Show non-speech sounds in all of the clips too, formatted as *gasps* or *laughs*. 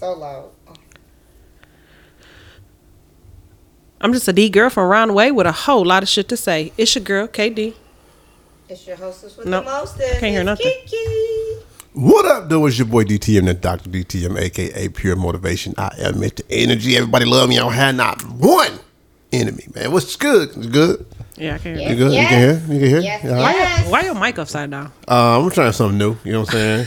So loud. I'm just a D girl from around the way with a whole lot of shit to say. It's your girl, KD. It's your hostess with Nope. the mostest. Can't hear nothing. Kiki. What up, though? It's your boy DTM, the Dr. DTM, aka Pure Motivation. I am Mr. Energy. Everybody love me. I don't have not one enemy, man. What's good? You good? Yeah, I can hear. You good? yes. You can hear? You can hear? Yes, You all right? yes. Why your mic upside down? Uh, I'm trying something new. You know what I'm saying?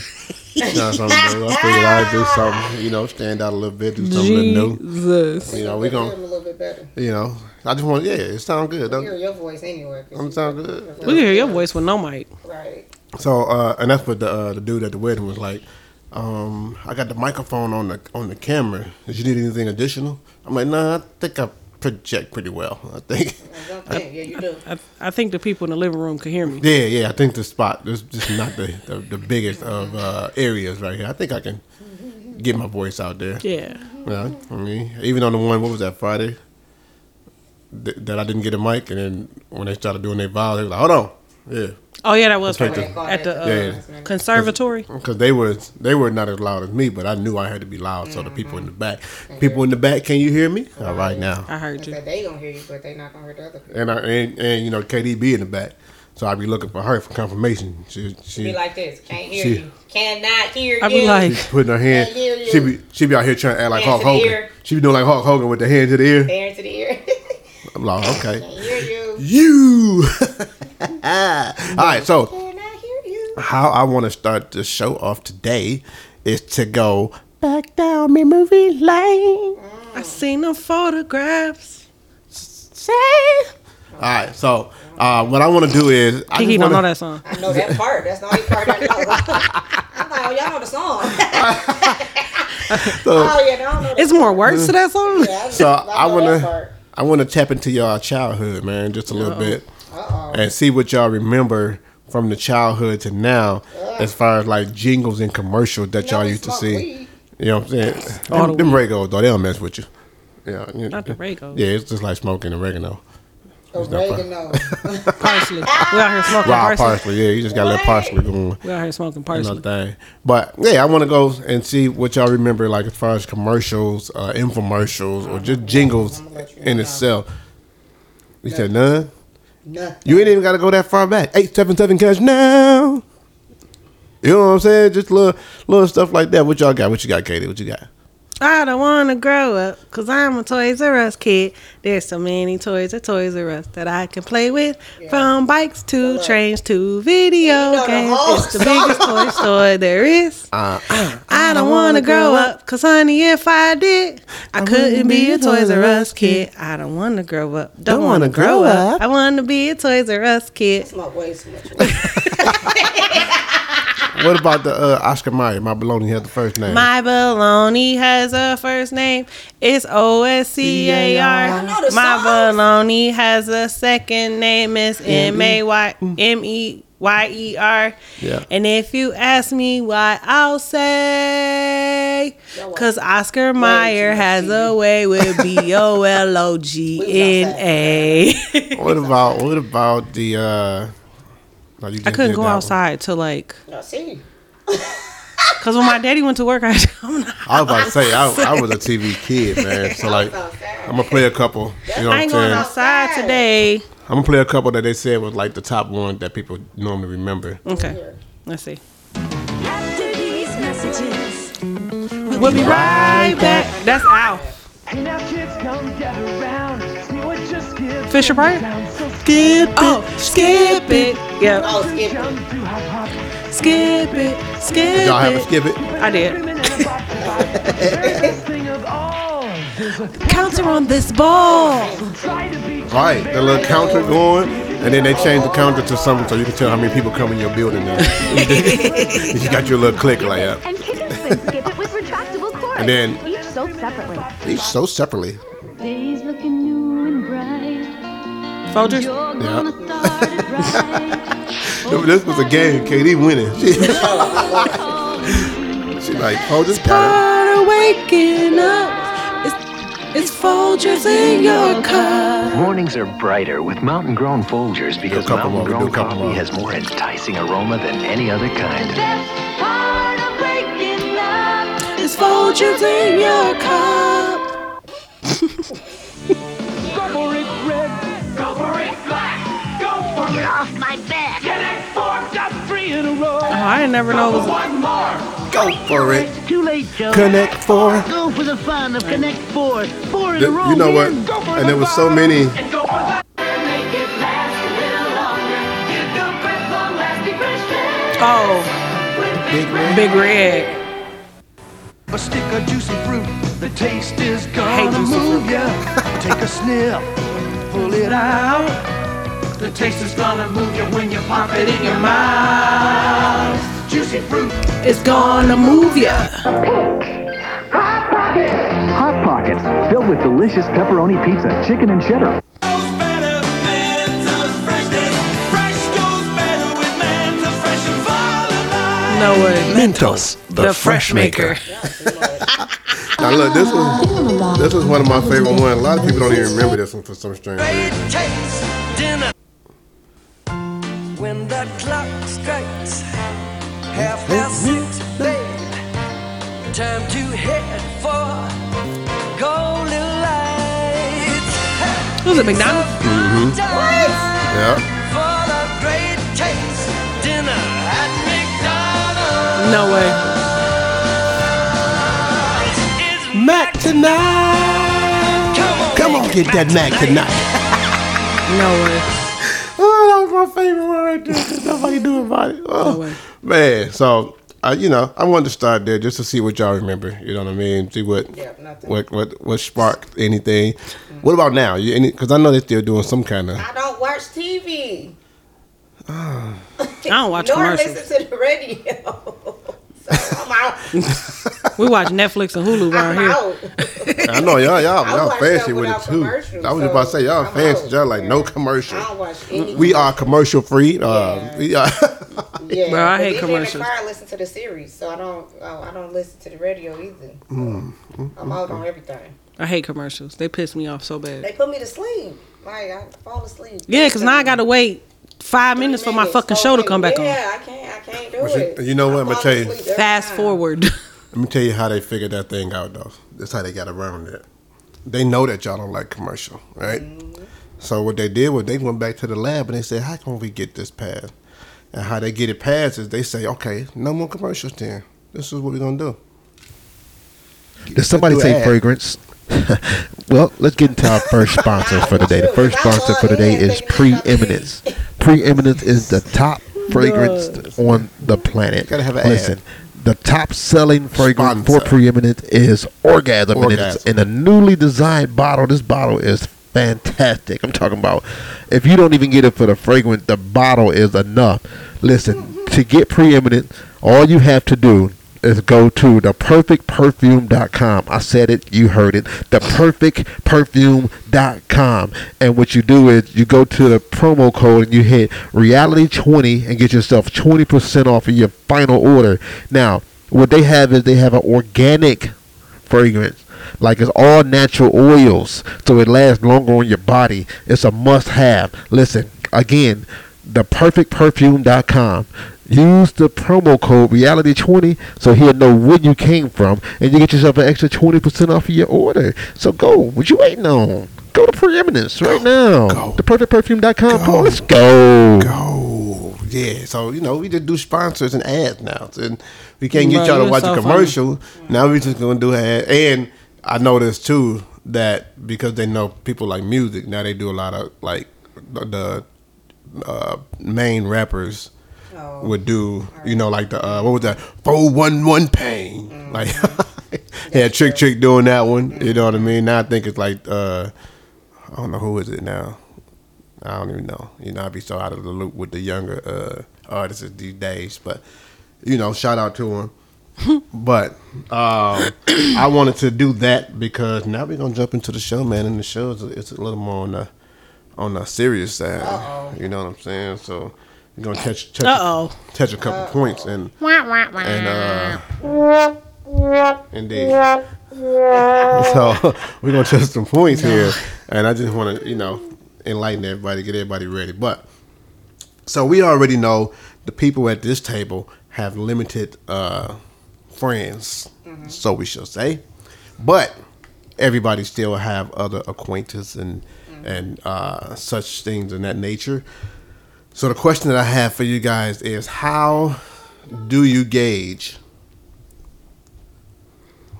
*laughs* trying something new. I figured I'd do something, you know, stand out a little bit, do something a new. Jesus. You know, we Hear him going a little bit better. you know, I just want, yeah, it sound good. Hear Don't your voice anyway. 'cause it you- sound good? We can hear your voice with no mic. Right. So, uh, and that's what the uh, the dude at the wedding was like. Um, I got the microphone on the on the camera. Did you need anything additional? I'm like, nah, I think I project pretty well. I think, *laughs* Okay, yeah, you do. I, I think the people in the living room can hear me. yeah, yeah. I think the spot is just not the the, the biggest of uh, areas right here. I think I can get my voice out there. Yeah. Yeah, I mean, even on the one, what was that Friday? Th- that I didn't get a mic, and then when they started doing their vows, they was like, hold on, yeah, Oh yeah, that was Take Friday. the- at the uh, Yeah. conservatory. because they were they were not as loud as me, but I knew I had to be loud, so the people in the back, people in the back, can you hear me? All right now, I I heard you. said they gonna hear you, but they not gonna hear the other people. and I and, and you know KDB in the back, so I be looking for her for confirmation. She she Be like this. Can't hear She- you. Cannot hear you. I you. be like, she's putting her hand. Can't hear. She be she be out here trying to act like Hand Hulk to the Hogan. ear. She be doing like Hulk Hogan with the hand to the ear. Hand to the ear. *laughs* I'm like, okay, you. you. *laughs* All right, so. Cannot how I want to start the show off today is to go back down memory lane. I seen the photographs. Say. All right, so uh, what I want to do is I Kiki just don't know wanna- that song. I know that part. That's the only part I know. *laughs* I'm like, oh, y'all know the song. *laughs* oh, yeah, I don't know the It's more words to that song. Yeah, So I know want that to part. I want to tap into y'all childhood, man, just a little bit, Uh-oh. and see what y'all remember from the childhood to now, uh. as far as like jingles and commercials that y'all used to see. weed. You know what I'm saying? All Them, the them Regos, though, they don't mess with you. Yeah, Not the Regos. Yeah, it's just like smoking oregano. Oregano. *laughs* Parsley. *laughs* We out here smoking Raw parsley. parsley. Yeah, you just got a little What? parsley going. We out here smoking Another parsley. thing. But yeah, I want to go and see what y'all remember, like as far as commercials, uh, infomercials, or just jingles I'ma let you in itself. You said none. Nothing. You ain't even got to go that far back. Eight seven seven cash now. You know what I'm saying? Just little little stuff like that. What y'all got? What you got, Katie? What you got? I don't want to grow up because I'm a Toys R Us kid. There's so many toys at Toys R Us that I can play with. From bikes to look. trains to video You know games. whole It's the biggest toy store there is. *laughs* Uh, I don't want to grow up because, honey, if I did, I couldn't be a Toys R Us kid. I don't want to grow up. Don't, Don't want to grow grow up. up. I want to be a Toys R Us kid. Smoke way too much. *laughs* *laughs* what about the uh, Oscar Mayer? My baloney has the first name. My baloney has a first name. It's O S C A R. My baloney has a second name. It's M A Y M E Y E R. Yeah. And if you ask me why, I'll say, because Oscar Mayer has a way with *laughs* B O L O G N A. what about what about the? uh no, you I couldn't go that one. outside till like, No, see. *laughs* because when my daddy went to work, I I'm not. I was about to say I, I was a TV kid, man. *laughs* So like, I'm gonna play a couple. You know what I I'm ain't going saying? outside today. I'm gonna play a couple that they said was like the top one that people normally remember. Okay, let's see. After these messages, We'll be right back. That's Al. Fisher Price? Sounds so Skip it. Oh, skip it. Yeah. Oh, skip it. Jump to hop hop Skip it. Y'all have a skip it. I did. Women and a box of fries. The very best thing of all is a Counter on this ball. try to be Right, the little counter going, and then they change the counter to something so you can tell how many people come in your building. Now. *laughs* you got your little click like that. and kick it skip it with retractable cords. And then- each sold separately. Each so separately. Folgers. Yeah. gonna start it *laughs* right. This was a game. KD winning. *laughs* She, she like, oh, this. Part of waking up. It's, it's Folgers in your car. Mornings are brighter with mountain grown Folgers because couple mountain grown do coffee more. has more enticing aroma than any other kind. Best part of waking up. It's those Folgers in your cup. *laughs* Go for it, red. Go for it, black. It. Off my back. Connect four. Got three in a row. Oh, I didn't never know it was. One more. Go for it. Too late, Joe. Connect four. Go for the fun of Connect Four. Four in Th- a row. You know what? Go for And the there was so many. And go for it last a little longer. Get the breath long lasting fresh Oh, Big red. Big Red. A stick of juicy fruit, the taste is hate gonna juicy move ya. *laughs* Take a sniff, pull it out. The taste is gonna move you when you pop it in your mouth. Juicy fruit, is gonna move pockets! Hot Pockets, filled with delicious pepperoni pizza, chicken and cheddar. No way. Mentos, The, Fresh Maker. *laughs* Now look, this was this was one of my favorite ones. A lot of people don't even remember this one for some strange reason. When the clock strikes half past six, babe, time to head for golden lights. Who's it, McDonald's? Mm-hmm. Yeah. No way. It's Mac tonight. come on, Come on, get that Mac tonight. No way. Oh, that was my favorite one right there. There's Nobody do about it. Oh, way. man. So, uh, you know, I wanted to start there just to see what y'all remember. You know what I mean? See what Yeah, what what what sparked anything. What about now? You Because I know they're still doing some kind of. I don't watch TV. I don't watch *laughs* Nor commercials. listen to the radio. *laughs* so I'm out. We watch Netflix and Hulu around I'm here. out. I know y'all y'all y'all fancy with it too. I was so just about to say y'all I'm fancy. out. Y'all like no I commercial. don't watch any. We are commercial free. Uh, Yeah. we are. *laughs* Yeah, Bro, I but hate commercials. In the car, I listen to the Sirius, so I don't. I don't listen to the radio either. Mm, mm, I'm out mm, on everything. I hate commercials. They piss me off so bad. They put me to sleep. Like I fall asleep. Yeah, because now I got to wait five minutes for my fucking show to come back on. Yeah, I can't. I can't do But you- it. you know what, I'm I'ma tell you. Fast forward. *laughs* *laughs* Let me tell you how they figured that thing out, though. That's how they got around it. They know that y'all don't like commercial, right? Mm-hmm. So what they did was they went back to the lab and they said, "How can we get this passed?" And how they get it passed is they say, "Okay, no more commercials. Then this is what we're gonna do." Did somebody do say ad. fragrance? *laughs* well, let's get into our first sponsor for today. The first sponsor for today is Preeminence. Preeminence is the top fragrance on the planet. Gotta have an ad. Listen, the top selling fragrance for Sponsor. Preeminence is Orgasm, and it's in a newly designed bottle. This bottle is fantastic. I'm talking about if you don't even get it for the fragrance, the bottle is enough. Listen, to get Preeminent, all you have to do is go to theperfectperfume.com. I said it, you heard it. Theperfectperfume.com. And what you do is you go to the promo code and you hit reality 20 and get yourself 20% off of your final order. Now, what they have is they have an organic fragrance. Like it's all natural oils, so it lasts longer on your body. It's a must have. Listen, again, theperfectperfume.com. Use the promo code reality20 so he'll know where you came from and you get yourself an extra 20% off of your order. So go. What you waiting on? Go to Preeminence right now. go. Theperfectperfume.com. Come Go. on, let's go. Go. Yeah. So you know we just do sponsors and ads now, and we can't get Bro, y'all to watch so a commercial. Now we just gonna do ad. And I noticed too that because they know people like music, now they do a lot of like the, the uh, main rappers Oh. would do. You know, like the uh, what was that? Four one one pain. Mm-hmm. Like *laughs* had Trick Trick doing that one. You know what I mean? Now I think it's like uh, I don't know who is it now. I don't even know. You know, I'd be so out of the loop with the younger uh, artists these days. But you know, shout out to him. *laughs* but um, I wanted to do that because now we're gonna jump into the show, man. And the show is it's a little more on the on the serious side. You know what I'm saying? So we're gonna catch touch, Uh-oh. touch a couple points and and uh, indeed. *laughs* so we're gonna touch some points here, and I just want to you know enlighten everybody, get everybody ready. But so we already know the people at this table have limited uh, friends, so we shall say. But everybody still have other acquaintances and and uh, such things in that nature. So the question that I have for you guys is how do you gauge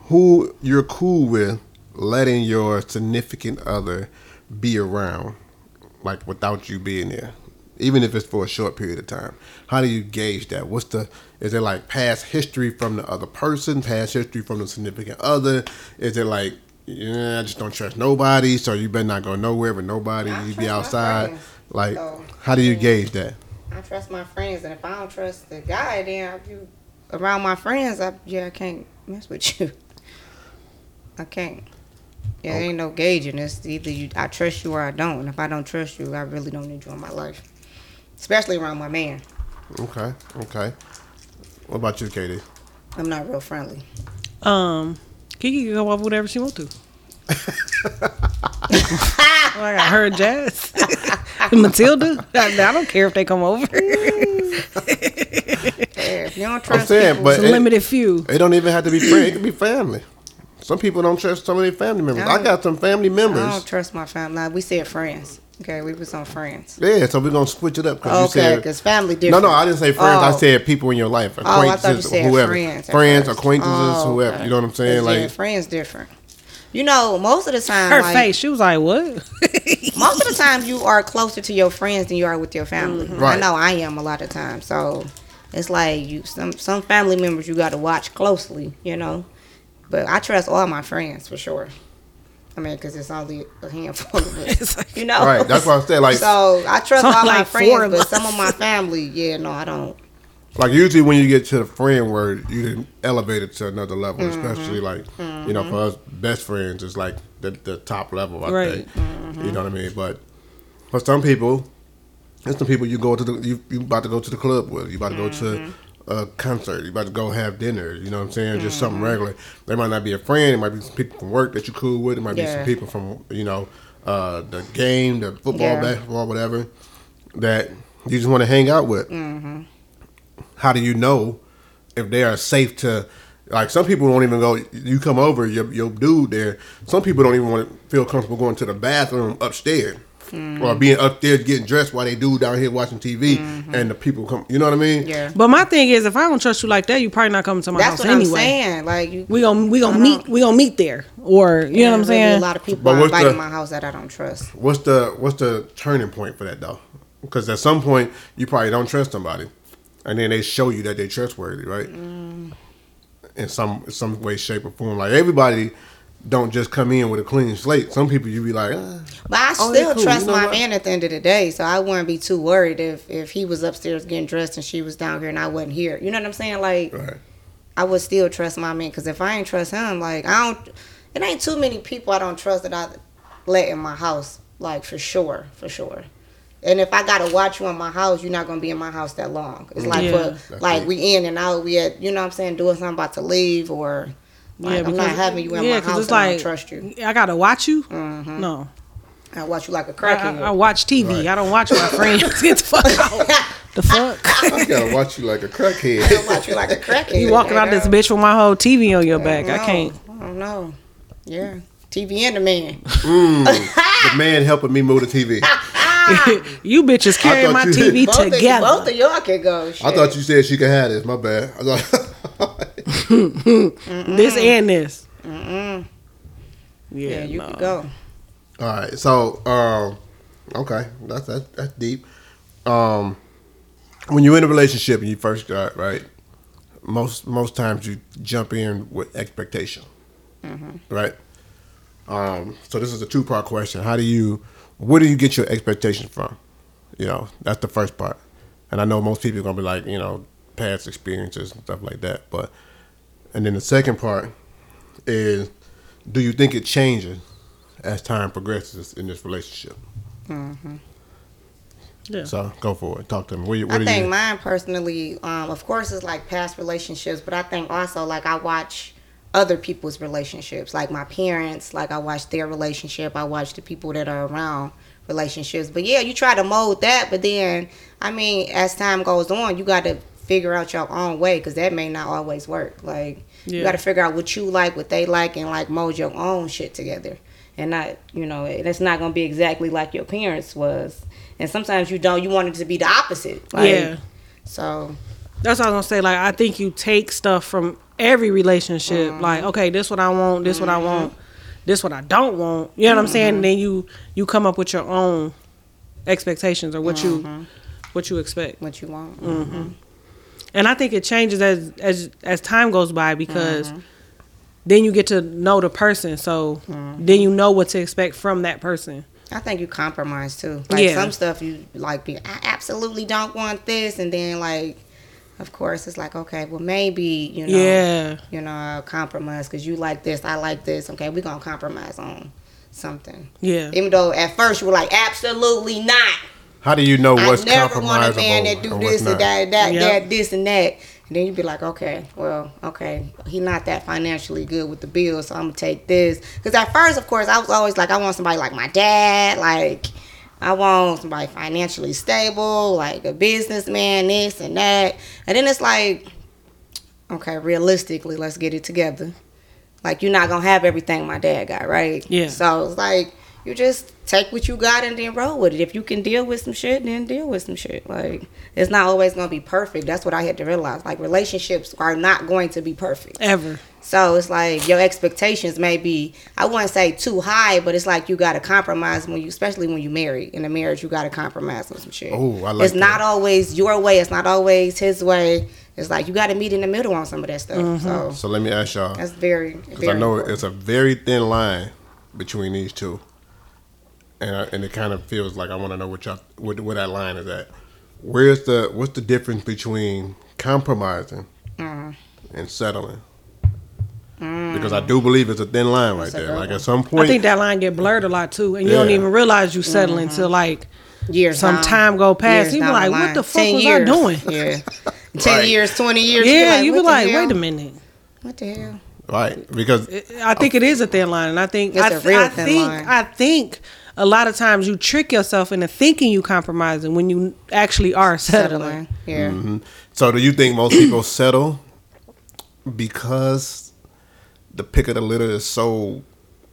who you're cool with letting your significant other be around, like without you being there, even if it's for a short period of time? How do you gauge that? What's the is it like past history from the other person, past history from the significant other? Is it like yeah, I just don't trust nobody, so you better not go nowhere with nobody. I You be outside. friends. Like, So, how do you gauge that? I trust my friends, and if I don't trust the guy, then if you around my friends, I yeah, I can't mess with you. *laughs* I can't. Yeah, there ain't no gauging. It's either you, I trust you or I don't. And if I don't trust you, I really don't need you in my life, especially around my man. Okay, okay. What about you, Katie? I'm not real friendly. Um, Kiki can go off whatever she want to. *laughs* I heard Jazz, *laughs* Matilda. I, I don't care if they come over. Yeah, if you don't I'm saying, people, but It's a it, limited few. it don't even have to be friends. It could be family. Some people don't trust some of their family members. I, I got some family members. I don't trust my family. Like, we said friends. Okay, we was on friends. Yeah, so we're gonna switch it up because Okay, because family no, different. no. No, I didn't say friends. I Oh. said people in your life, Oh, I thought you acquaintances, said whoever, friends. friends, acquaintances, Oh, whoever. You know what I'm saying? 'Cause, yeah, Like, friends different. You know, most of the time, Her like, face, she was like, "What?" *laughs* most of the time you are closer to your friends than you are with your family. Mm-hmm. Right. I know I am a lot of times. So it's like you some some family members you got to watch closely, you know. But I trust all my friends for sure. I mean, because it's only a handful of us, *laughs* you know. right? That's what I said. Like, So I trust *laughs* all my like four of friends, but some of my family, yeah, no, I don't. Like usually when you get to the friend word, you can elevate it to another level. Mm-hmm. Especially like you know, for us best friends, is like the the top level. I Right. think. Mm-hmm. You know what I mean? But for some people, there's some people you go to the you you about to go to the club with. You about to go to Mm-hmm. a concert. You about to go have dinner. You know what I'm saying? Just something Mm-hmm. regular. They might not be a friend. It might be some people from work that you cool with. It might be some people from you know uh, the game, the football, Yeah. basketball, whatever. That you just want to hang out with. Mm-hmm. How do you know if they are safe to? Like some people don't even go. You come over, your your dude there. Some people don't even want to feel comfortable going to the bathroom upstairs or being upstairs getting dressed while they do down here watching TV, and the people come. You know what I mean? Yeah. But my thing is, if I don't trust you like that, you probably not coming to my house. That's house what anyway. I'm saying. Like you, We gonna we gonna meet don't- we gonna meet there, or you know what I'm really saying? A lot of people But are what's inviting the- my house that I don't trust. What's the what's the turning point for that though? Because at some point you probably don't trust somebody, and then they show you that they're trustworthy, right? In some some way, shape, or form. Like everybody don't just come in with a clean slate. Some people you be like, ah, But I Oh, still cool. trust You know my what? man at the end of the day, so I wouldn't be too worried if if he was upstairs getting dressed and she was down here and I wasn't here. You know what I'm saying? Like right. I would still trust my man because if I ain't trust him, like I don't. It ain't too many people I don't trust that I let in my house, like for sure, for sure. And if I gotta watch you in my house, you're not gonna be in my house that long. It's like Yeah. for like we in and out, we at you know what I'm saying, doing something about to leave or like, I'm not having you in yeah, my 'cause house. it's and I like don't trust you. I gotta watch you. Mhm. No, I watch you like a crackhead. I, I watch TV. I don't watch my friends. Get the fuck out. The fuck. I gotta watch you like a I crackhead. I watch you like a crackhead. You walking out this bitch with my whole TV on your back. I No, can't. I don't know. Yeah, TV and the man. Mm, the man helping me move the TV. *laughs* *laughs* you bitches carrying my thought you- TV both Of, together. both of y'all can go. I thought you said she could have this. My bad. I thought, *laughs* This and this. Mm-mm. Yeah, Yeah, you no. can go. All right. So, um, okay, that's that's that's deep. Um, when you're in a relationship and you first start, right? Most most times you jump in with expectation, right? Um, so this is a two part question. How do you, where do you get your expectations from? You know, that's the first part. And I know most people are gonna be like, you know, past experiences and stuff like that. But, and then the second part is, do you think it changes as time progresses in this relationship? hmm Yeah. So go for it. Talk to me. What, you- what I do think you? mine personally, um, of course, is like past relationships, but I think also like I watch other people's relationships, like my parents, like I watch their relationship, I watch the people that are around relationships. But yeah, you try to mold that, but then I mean, as time goes on, you got to figure out your own way because that may not always work. Like you got to figure out what you like, what they like, and like mold your own shit together. And not, you know, it's not gonna be exactly like your parents was. And sometimes you don't. You want it to be the opposite. Like, yeah. So That's what I was gonna say. Like, I think you take stuff from every relationship. Mm-hmm. Like, okay, this what I want. This what I want. This what I don't want. You know what I'm saying? Mm-hmm. And then you you come up with your own expectations or what you what you expect. what you want. Mm-hmm. And I think it changes as as as time goes by because Mm-hmm. then you get to know the person. So Mm-hmm. then you know what to expect from that person. I think you compromise too. Like Yeah. some stuff you like be I absolutely don't want this and then like of course it's like okay, well maybe, you know, Yeah. you know, I'll compromise cuz you like this, I like this. Okay, we're going to compromise on something. Yeah. Even though at first you were like absolutely not. How do you know what's I never want a man that do and this and not? that, that, Yep. that, this and that. And then you'd be like, okay, well, okay, he not that financially good with the bills, so I'm gonna take this. Because at first, of course, I was always like, I want somebody like my dad, like I want somebody financially stable, like a businessman, this and that. And then it's like, okay, realistically, let's get it together. Like you're not gonna have everything my dad got, right? Yeah. So it's like you just take what you got and then roll with it. If you can deal with some shit, then deal with some shit. Like it's not always gonna be perfect. That's what I had to realize. Like relationships are not going to be perfect. Ever. So it's like your expectations may be I wouldn't say too high, but it's like you gotta compromise when you especially when you marry. In a marriage you gotta compromise on some shit. Oh, I like It's not always your way, it's not always his way. It's like you gotta meet in the middle on some of that stuff. Mm-hmm. So So let me ask y'all, that's very, because I know important. it's a very thin line between these two, and I, and it kind of feels like I want to know what y'all what, where that line is at. Where's the what's the difference between compromising Mm. and settling? Because I do believe it's a thin line right there. Like one. at some point, I think that line get blurred a lot too, and you don't even realize you settling Mm-hmm. until like years some down- time go past. You be like, the what the fuck 10 was years. I doing? *laughs* Yeah, *laughs* ten Right. years, twenty years. Yeah, you be what like, the hell? wait a minute. What the hell? right? Because I think it is a thin line, and I think It's I, a real I thin think line. I think a lot of times you trick yourself into thinking you compromising when you actually are settling. Settling. Yeah. Mm-hmm. So do you think most people settle because the pick of the litter is so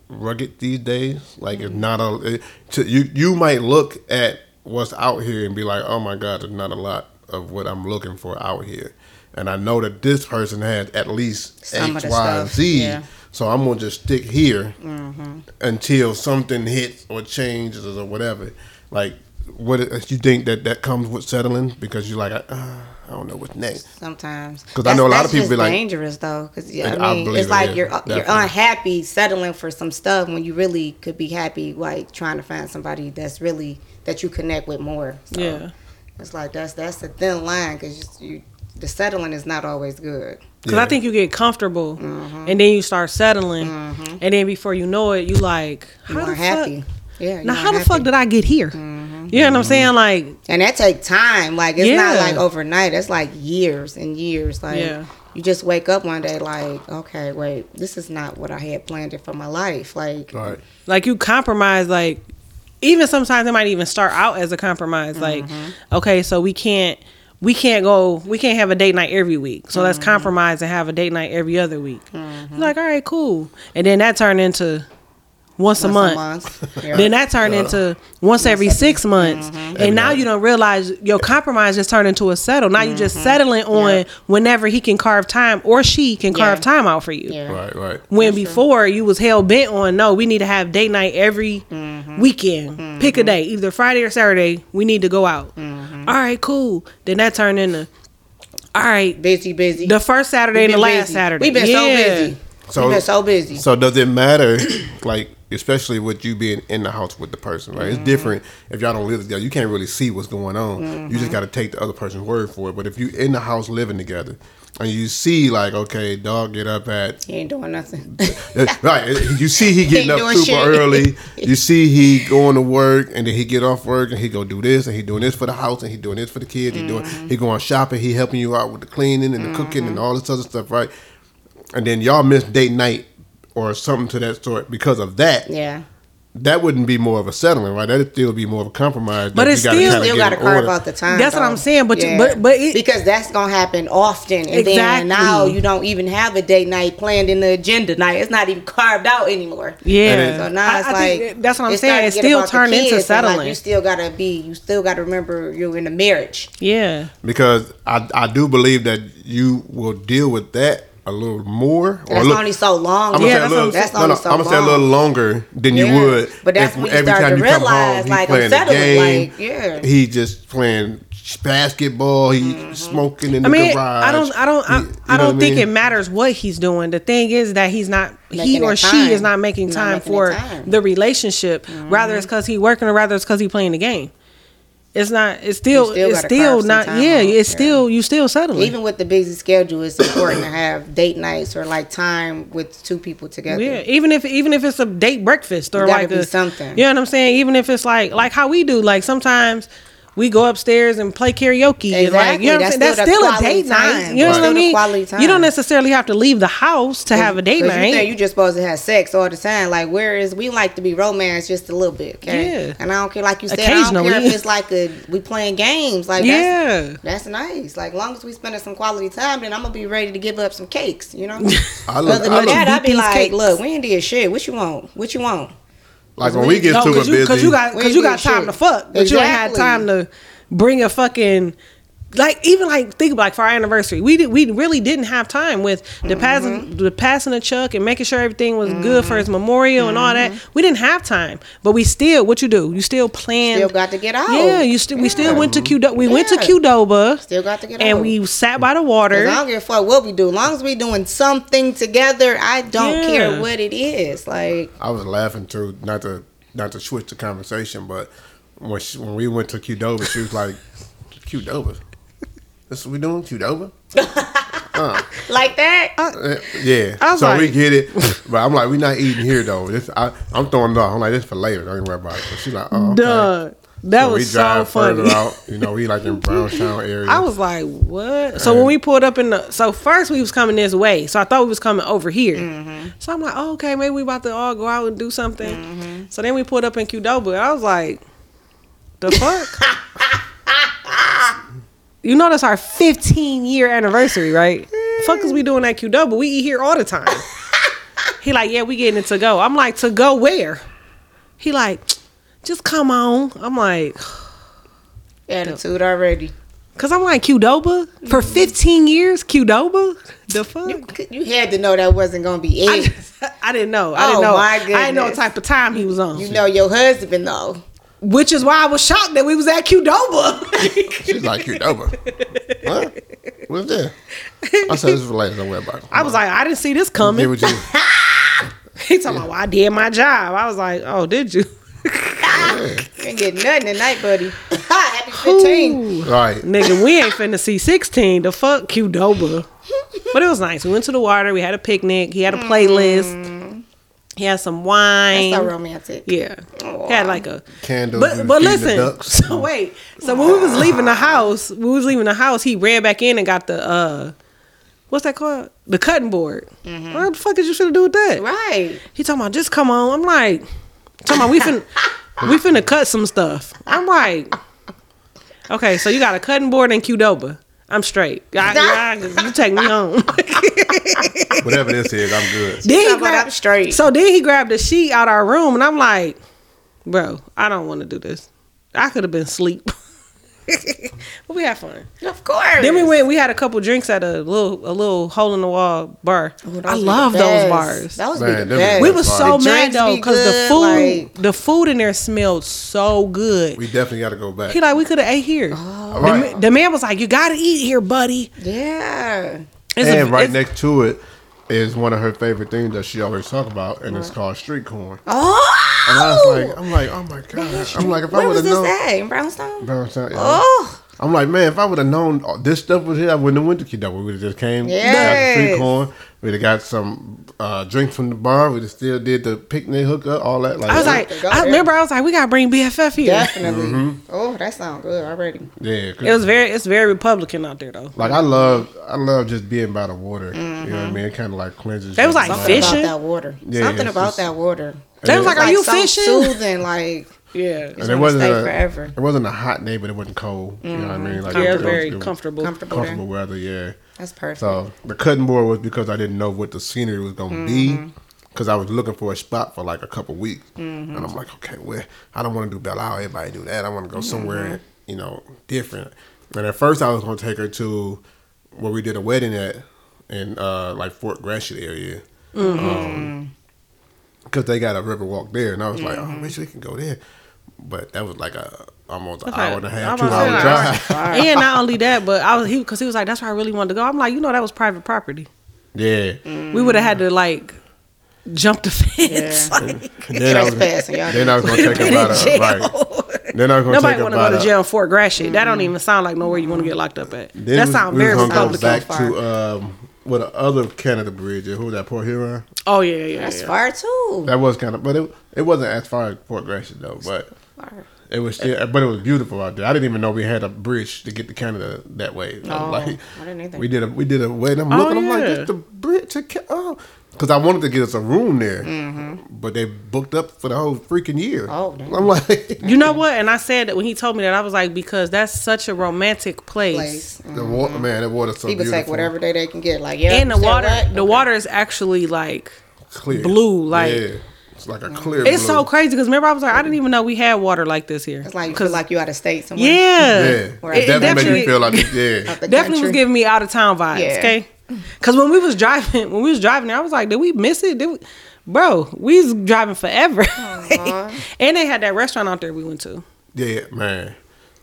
rugged these days? Like it's not a it, to, you. You might look at what's out here and be like, "Oh my God, there's not a lot of what I'm looking for out here," and I know that this person has at least Some of X, the Y, and stuff, Z. yeah. So I'm gonna just stick here Mm-hmm. until something hits or changes or whatever. Like, what you think that that comes with settling because you're like, uh, I don't know what's next. Sometimes because I know a lot of people be like- dangerous though, because It- I I mean, believe it's it like is, you're you're unhappy settling for some stuff when you really could be happy, like trying to find somebody that's really that you connect with more. So Yeah. it's like that's that's a thin line because you, you the settling is not always good. Because I think you get comfortable, Mm-hmm. and then you start settling, and then before you know it, you like, You how the happy. fuck? Yeah. Now are how the happy. fuck did I get here? Mm-hmm. You know what I'm saying? Like, And that take time. Like it's not like overnight. It's like years and years. Like Yeah. you just wake up one day like, okay, wait, this is not what I had planned it for my life. Like Right. like you compromise like even sometimes it might even start out as a compromise like okay so we can't we can't go we can't have a date night every week. So let's mm-hmm. compromise and have a date night every other week. You're like all right cool. And then that turned into once, a Once a month, month. Yeah. *laughs* then that turned into once every six months and now you don't realize your compromise just turned into a settle now you're just mm-hmm. settling on whenever he can carve time or she can carve Yeah. time out for you yeah. Right. Right. when before you was hell bent on no, we need to have date night every mm-hmm. weekend. Pick a mm-hmm. day, either Friday or Saturday. We need to go out. All right, cool. Then that turned into all right. Busy, busy. The first Saturday and the last busy. Saturday. We've been so busy. So- We've been so busy. So does it matter, like especially with you being in the house with the person, right? Mm-hmm. It's different if y'all don't live together. You can't really see what's going on. You Mm-hmm. just got to take the other person's word for it. But if you in the house living together and you see like, okay, dog get up at he ain't doing nothing. *laughs* right, *laughs* you see he getting Ain't up super shit. early. *laughs* You see he going to work and then he get off work and he go do this and he doing this for the house and he doing this for the kids. He doing Mm-hmm. he going shopping. He helping you out with the cleaning and the cooking and all this other stuff, right? And then y'all miss date night or something to that sort because of that. yeah. that wouldn't be more of a settlement, right? That'd still be more of a compromise. But that it's you gotta still- kinda Still got to carve order. out the time. That's what. I'm saying, but you- but- but it- because that's gonna happen often, and Exactly. then now you don't even have a date night planned in the agenda night. It's not even carved out anymore. Yeah. So now I- it's I like think that's what I'm it's saying. starting It's still about turned into kids, and, like, settling. you still gotta be. You still gotta remember you're in a marriage. Yeah. because I I do believe that you will deal with that a little more. or That's look- only so long. I'm yeah, gonna say a that's, little. only- that's no, only no, so I'm gonna say a little longer than you would. But that's if when you start to he realize, like, I'm playing a settling, game, like, yeah. he just playing basketball. He Mm-hmm. smoking in I the mean, garage. I don't, I don't, I, He- you I don't what think mean? it matters what he's doing. The thing is that he's not, he or she is not making Not time making for the time. the relationship. Rather, it's because he working, or rather, it's because he playing the game. It's not. It's still. still it's still not. Yeah, it's yeah. still. You still settling. Even with the busy schedule, it's important to have date nights or like time with two people together. Yeah, even if even if it's a date breakfast or like a, something. You know what I'm saying? Even if it's like like how we do. Like sometimes we go upstairs and play karaoke. And like, Exactly. you know what I'm That's saying? That's still the still a quality date night. You know Right. what I Still the mean? quality You don't necessarily have to leave the house to have a date night. You think you just supposed to have sex all the time? Like, whereas we like to be romance just a little bit, okay? Yeah. And I don't care, like you said, I don't care if it's like a we playing games. Like, Yeah. that's, that's nice. Like, long as we spending some quality time, then I'm gonna be ready to give up some cakes. You know. *laughs* I look, Other I than that, I'd be like, cakes. look, we ain't did shit. What you want? What you want? Like when we get No, super cause busy. cause you got cause you got time shit. to fuck, but you ain't had Exactly. time to bring a fucking like even like think about like for our anniversary, we did we really didn't have time with the Mm-hmm. passing the passing the chuck and making sure everything was good for his memorial and all that. We didn't have time, but we still what you do? You still planned. Mm-hmm. Still got to get out. yeah, you still we still went to Qdoba. We went to Qdoba Still got to get out. and out. we sat by the water. I don't give a fuck what we do. As long as we doing something together, I don't Yeah. care what it is. Like, I was laughing too, not to not to switch the conversation, but when she, when we went to Qdoba, she was like, "Qdoba, that's what we doing, Qdoba." *laughs* like that. Uh, yeah, I was so we get it, *laughs* but I'm like, we not eating here though. This, I, I'm throwing it off. I'm like, this for later. Don't even worry about it. But she's like, oh, okay. Duh. That so we was so drive funny. further out. You know, we like in Brownstown area. I was like, what? So when we pulled up in the, so first we was coming this way, so I thought we was coming over here. Mm-hmm. So I'm like, oh, okay, maybe we about to all go out and do something. So then we pulled up in Qdoba. and I was like, the fuck? *laughs* you know that's our 15 year anniversary, right? fuck is we doing at Qdoba? We eat here all the time. he like, yeah, we getting it to go. I'm like, to go where? He like, just come on. I'm like. *sighs* Attitude already. Cause I'm like Qdoba for 15 years. Qdoba, the fuck? You, you had to know that wasn't gonna be I, it. *laughs* I didn't know. I Oh, didn't know. I didn't know what type of time he was on. You know your husband though. Which is why I was shocked that we was at Qdoba. She's like, Qdoba. what? What's that? I said, this is for later. Don't worry about it. I was like, I didn't see this coming. what *laughs* you. He talking about, well, I did my job. I was like, oh, did you? You ain't getting nothing tonight, buddy. *laughs* Happy 15. Right. Nigga, we ain't finna see 16. The fuck Qdoba. But it was nice. We went to the water. We had a picnic. He had a playlist. Mm. He had some wine. That's so romantic. Yeah. He had like a candle. But but feeding the listen. ducks. *laughs* So wait. So when we was leaving the house, we was leaving the house. He ran back in and got the uh, what's that called? The cutting board. What the fuck is you finna do with that? Right. He talking about just come on. I'm like, talking about we finna *laughs* we finna cut some stuff. I'm like, okay, so you got a cutting board and Qdoba. I'm straight. I- I- you take me *laughs* home. *laughs* Whatever this is, I'm good. then he grabbed, straight. So then he grabbed the sheet out of our room, and I'm like, bro, I don't want to do this. I could have been asleep. *laughs* but we had fun. Of course. Then we went. We had a couple drinks at a little a little hole in the wall bar. Ooh, those I love those best. bars. Those Man, be them the be best. we was so The mad though because the food like- the food in there smelled so good. We definitely got to go back. he like we could have ate here. Oh. The, right. the man was like, "You gotta eat here, buddy." Yeah. It's and a- right next to it is one of her favorite things that she always talk about, and it's called street corn. Oh. And I was like, I'm like, oh my god. I'm like, if I would have this known. at? In Brownstone? Brownstown, yeah. Oh. I'm like, man, if I would have known this stuff was here, I wouldn't have went to Qdoba. We would have just came, got the street Yes. corn. We'd have got some uh, drinks from the bar. We'd have still did the picnic hookup, all that. Like, I was like, I there. remember I was like, we gotta bring BFF here. Definitely. Mm-hmm. Oh, that sounds good already. Yeah, It was very, it's very Republican out there though. like I love, I love just being by the water. You know what I mean? It kind of like cleanses. They was like. Something Fishing? about that water. Yeah, Something about just- that water. They was like, It's "Are you fishing?" Soothing, like Yeah, And it wasn't stay a, forever. It wasn't a hot day, but it wasn't cold. You know what I mean? Like yeah, it was very it was comfortable. Comfortable. comfortable weather. Yeah. That's perfect. So the cutting board was because I didn't know what the scenery was gonna Mm-hmm. be. Because I was looking for a spot for like a couple weeks, Mm-hmm. and I'm like, okay, where I don't want to do Belle Isle. Everybody do that. I want to go Mm-hmm. somewhere, you know, different. And at first, I was gonna take her to where we did a wedding at in uh, like Fort Gratiot area, Mm-hmm. because they got a river walk there, and I was like, Mm-hmm. oh, I wish we can go there. But that was like a almost an hour and a I'm half, two hour drive. and not only that, but I was he because he was like, that's where I really wanted to go. I'm like, you know, that was private property. yeah. We would have had to like jump the fence. Yeah. like, then I was, *laughs* Trespassing, y'all. then I was gonna take been about in a jail. right. Then I was gonna Nobody want to go to jail in Fort Gratiot. That don't even sound like nowhere you want to get locked up at. Then that we- sounds very was gonna go Republican. back to um, what the other Canada bridge? is. Who was that? Port Huron. oh yeah, yeah, That's yeah. far too. That was kind of, but it it wasn't as far as Fort Gratiot though. But Far. it was still, but it was beautiful out there. I didn't even know we had a bridge to get to Canada that way. I was Oh, *laughs* like, I didn't either. We did a we did a wedding. I'm Oh, looking. I'm like, yeah. this the bridge to Ca- oh. Because I wanted to get us a room there, Mm-hmm. but they booked up for the whole freaking year. Oh, damn. I'm like, *laughs* You know what? And I said that when he told me that, I was like, because that's such a romantic place. Place. the water, man, that water's so People beautiful. take whatever day they can get. Like yeah, and the water, what? the Okay. water is actually like clear, blue, like- yeah, it's like a clear. it's blue. so crazy. Because remember, I was like, I didn't even know we had water like this here. It's like you feel like you out of state somewhere. yeah, Yeah, Or it, it definitely make you definitely- feel like yeah. Out the definitely was giving me out of town vibes. Yeah. Okay, because when we was driving, when we was driving there, I was like, did we miss it? Did we? Bro, we was driving forever. *laughs* and they had that restaurant out there we went to. Yeah, man.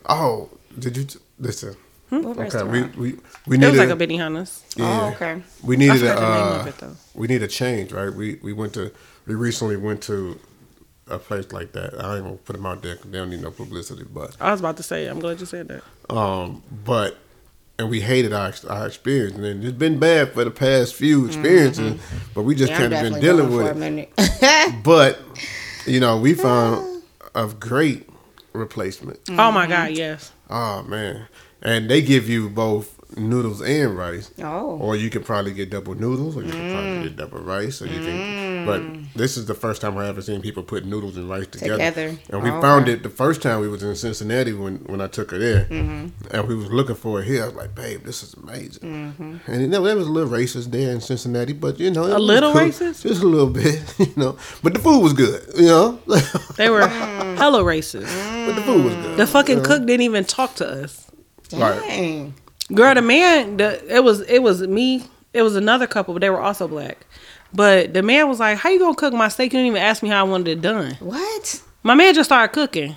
Oh, did you t- listen? What Okay, we restaurant? we we It needed. was like a Benihana's. yeah, Oh, okay. We needed I a. forgot the name Uh, of it, though. we need a change, right? We we went to we recently went to a place like that. I ain't gonna put them out there 'cause they don't need no publicity, but I was about to say, I'm glad you said that. um, but and we hated our our experience, and it's been bad for the past few experiences, but we just Mm-hmm. Yeah, kind of been dealing with it. *laughs* *laughs* But you know, we found a great replacement. Oh my God, yes. Oh man. And they give you both noodles and rice. Oh. Or you can probably get double noodles or you can probably mm. get double rice or you can mm. but this is the first time I ever seen people put noodles and rice together. Together. And we Oh, found okay. it the first time we was in Cincinnati when, when I took her there. Mm-hmm. And we was looking for it here. I was like, babe, this is amazing. Mm-hmm. And you know, there was a little racist there in Cincinnati, but you know, A little cool. racist? Just a little bit, *laughs* you know. But the food was good, you know. *laughs* They were mm. hella racist. but the food was good. The fucking cook didn't even talk to us. Right. Dang. Girl, the man, the, it was it was me. It was another couple, but they were also black. But the man was like, "How you gonna cook my steak? You didn't even ask me how I wanted it done." What? My man just started cooking.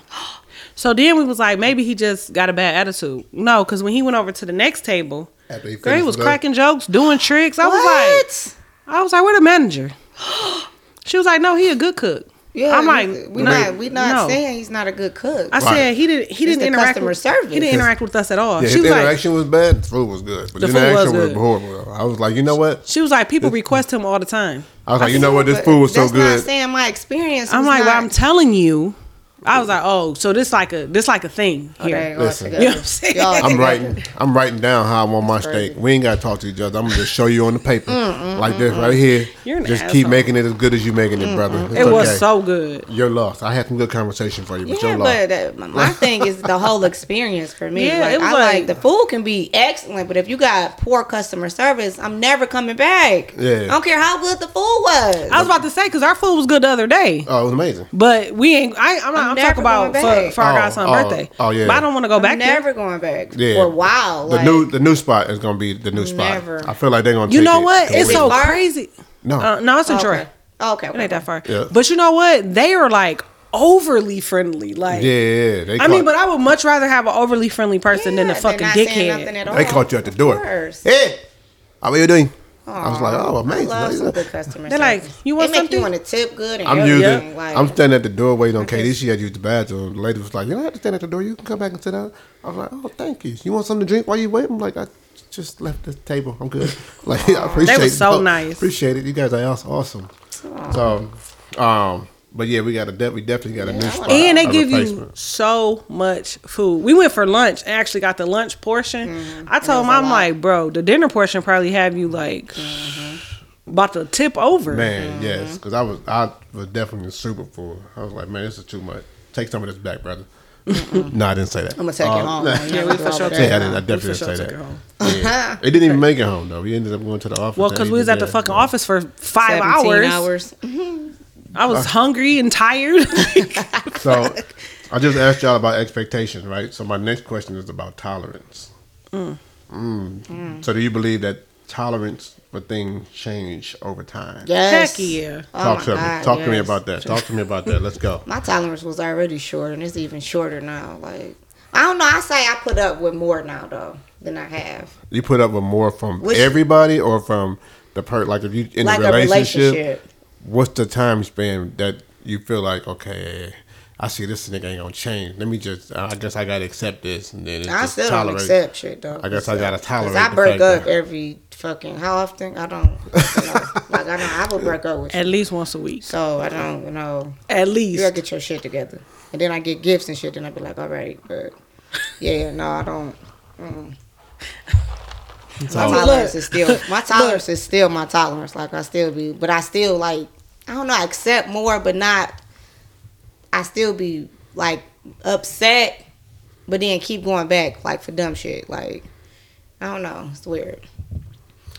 So then we was like, maybe he just got a bad attitude. No, because when he went over to the next table, he girl, he was cracking jokes, doing tricks. I was like, I was like, where the manager? *gasps* She was like, no, he a good cook. Yeah, I'm like, we no, not we not no. saying he's not a good cook. I said he didn't. He It's didn't interact customer with service. He didn't interact with us at all. Yeah, she his was like, interaction was bad. The food was good, but The the, food was interaction was, good. horrible. I was like, you know what? she was like, people request him all the time. I was like, you know what? This food was so that's good. Not saying my experience. I'm was like, not, well, I'm telling you. I was like, oh, so this like a this like a thing Oh, here. ain't all oh, Listen. You know what I'm saying? I'm writing. I'm writing down how I want my steak. We ain't got to talk to each other. I'm gonna just show you on the paper, mm, mm, mm, like this right here. You're an just keep asshole. making it as good as you making it, brother. It's It was okay. so good. You're lost. I had some good conversation for you, but Yeah, you're lost. but uh, my- my *laughs* thing is the whole experience for me. Yeah, like, it was I like- like, the food can be excellent, but if you got poor customer service, I'm never coming back. Yeah. I don't care how good the food was. I was about to say because our food was good the other day, oh, it was amazing. but we ain't. I, I'm, not, I'm I'm, never talking about going for, back. for our Oh, godson's oh, birthday. oh, yeah. But I don't want to go I'm back there. never going back. Yeah. For a while. The like, new the new spot is gonna be the new spot. I feel like they're gonna. You take know it what? It's so far? crazy. no. Uh, no, it's in okay. Troy. Okay. It ain't that far. Yeah. But you know what? They are like overly friendly. Like, yeah, yeah. They I mean, but I would much rather have an overly friendly person than a fucking not dickhead. at all. they caught you at the door. Of. Hey, how are you doing? I was like, oh, amazing. I love some Like, good customer They're like, "You want they make something?" you want to tip good and I'm everything. using. like, I'm standing at the door waiting on Katie. She had used the bathroom. The lady was like, "You don't have to stand at the door. You can come back and sit down." I was like, "Oh, thank you. You want something to drink while you wait?" I'm like, "I just left the table. I'm good." *laughs* Like, I appreciate. They was so it. nice. Appreciate it. You guys are awesome. awesome. So, um, but yeah, we got a de- we definitely got a new spot. and they give you so much food. We went for lunch and actually got the lunch portion. Mm-hmm. I told him, I'm like, bro, the dinner portion probably have you like about to tip over. Man, Mm-hmm. yes, because I was I was definitely super full. I was like, man, this is too much. Take some of this back, brother. *laughs* no, I didn't say that. I'm gonna take it Uh, home. nah. *laughs* Yeah, we for sure Yeah, I, take it didn't, I definitely didn't sure say that. it home. Yeah. *laughs* it didn't even make it home though. We ended up going to the office. Well, because we was at the fucking there. office for five 17 hours. hours. I was hungry and tired. *laughs* So I just asked y'all about expectations, right? So my next question is about tolerance. Mm. So do you believe that tolerance for things change over time? Yes. Heck yeah. Oh Talk my to me. God, Talk to me about that. Talk to me about that. Let's go. My tolerance was already short, and it's even shorter now. Like I don't know. I say I put up with more now though than I have. You put up with more from Which- everybody or from the per like if you in like a a relationship, relationship. What's the time span that you feel like okay I see this nigga ain't gonna change. Let me just I guess I gotta accept this and then it's I just still don't accept shit though. I guess I gotta 'Cause tolerate I break up that- every fucking how often? I don't. You know, *laughs* like I don't. I will break up with you. At least once a week. So I don't. You know. At least You least. gotta get your shit together, and then I get gifts and shit. Then I be like, all right, but yeah, no, I don't. Mm. My tolerance is still my *laughs* tolerance is still my tolerance. Like I still be, but I still like I don't know. I accept more, but not. I still be like upset, but then keep going back like for dumb shit. Like I don't know. It's weird.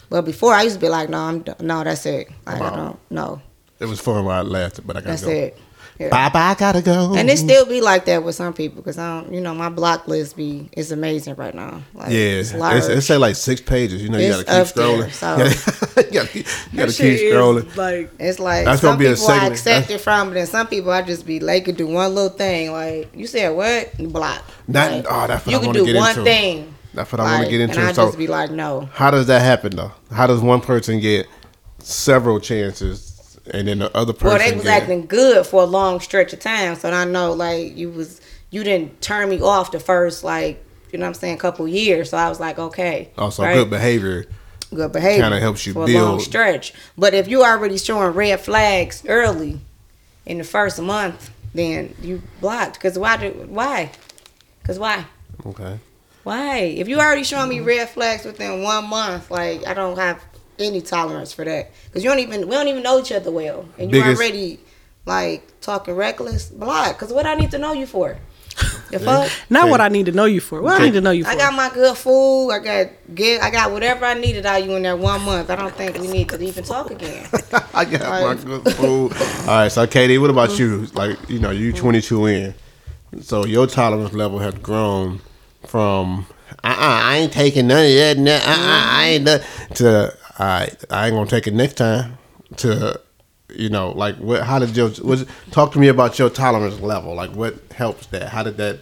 But before I used to be like, no, I'm no, that's it. Like I don't. No, It was fun while it lasted, but I gotta that's go. it. Yeah. Bye bye, I gotta go. And it still be like that with some people because I don't, you know, my block list be is amazing right now. Like, yeah, it's it's, large. it say like six pages. You know, you It's gotta keep up there, scrolling. so- *laughs* you gotta, keep- you gotta keep scrolling. Like It's like That's some gonna be a people I accept That's- it from, but then some people I just be like could do one little thing. Like you said, what block? That- Like, oh, that's what you I can wanna do get one into. thing. That's what I want to get into. And I so, just be like, no. how does that happen though? How does one person get several chances and then the other person? Well, they was get, acting good for a long stretch of time, so I know like you was you didn't turn me off the first like you know what I'm saying couple years. So I was like, okay, oh, Also, right? good behavior. good behavior Kinda helps you for a long build. stretch. But if you already showing red flags early in the first month, then you blocked. Cause why? Do, why? Cause why? Okay. Why? If you already showing me red flags within one month, like I don't have any tolerance for that. Cause you don't even we don't even know each other well, and you Biggest- already like talking reckless. Block. Cause what I need to know you for? The *laughs* fuck? not Okay. what I need to know you for. What I need to know you for. I got my good food. I got get. I got whatever I needed out of you in that one month. I don't think we need to even talk again. *laughs* I got my good food. All right, so Katie, what about you? Like, you know, you 22 in, so your tolerance level has grown from uh uh I ain't taking none of that. Nah, uh uh I ain't done, to all right, I ain't gonna take it next time. To you know, like what? How did your was talk to me about your tolerance level? Like, what helps that? How did that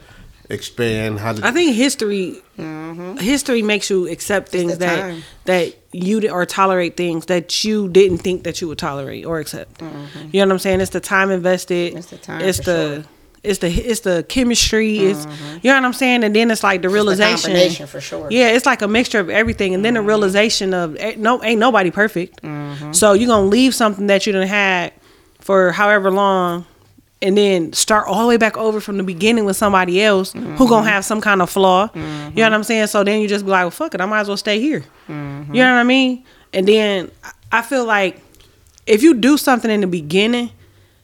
expand? How did I think history history makes you accept things that time. that you di- or tolerate things that you didn't think that you would tolerate or accept. You know what I'm saying? It's the time invested. Mm-hmm. It's the time It's for the sure. Mm-hmm. it's the it's the chemistry. It's you know what I'm saying? And then it's like the realization. combination for sure. Yeah, it's like a mixture of everything, and then the realization of eh, no ain't nobody perfect. Mm-hmm. So you're gonna leave something that you done had for however long. And then start all the way back over from the beginning with somebody else who gonna have some kind of flaw. You know what I'm saying? So then you just be like, well, fuck it, I might as well stay here. You know what I mean? And then I feel like if you do something in the beginning,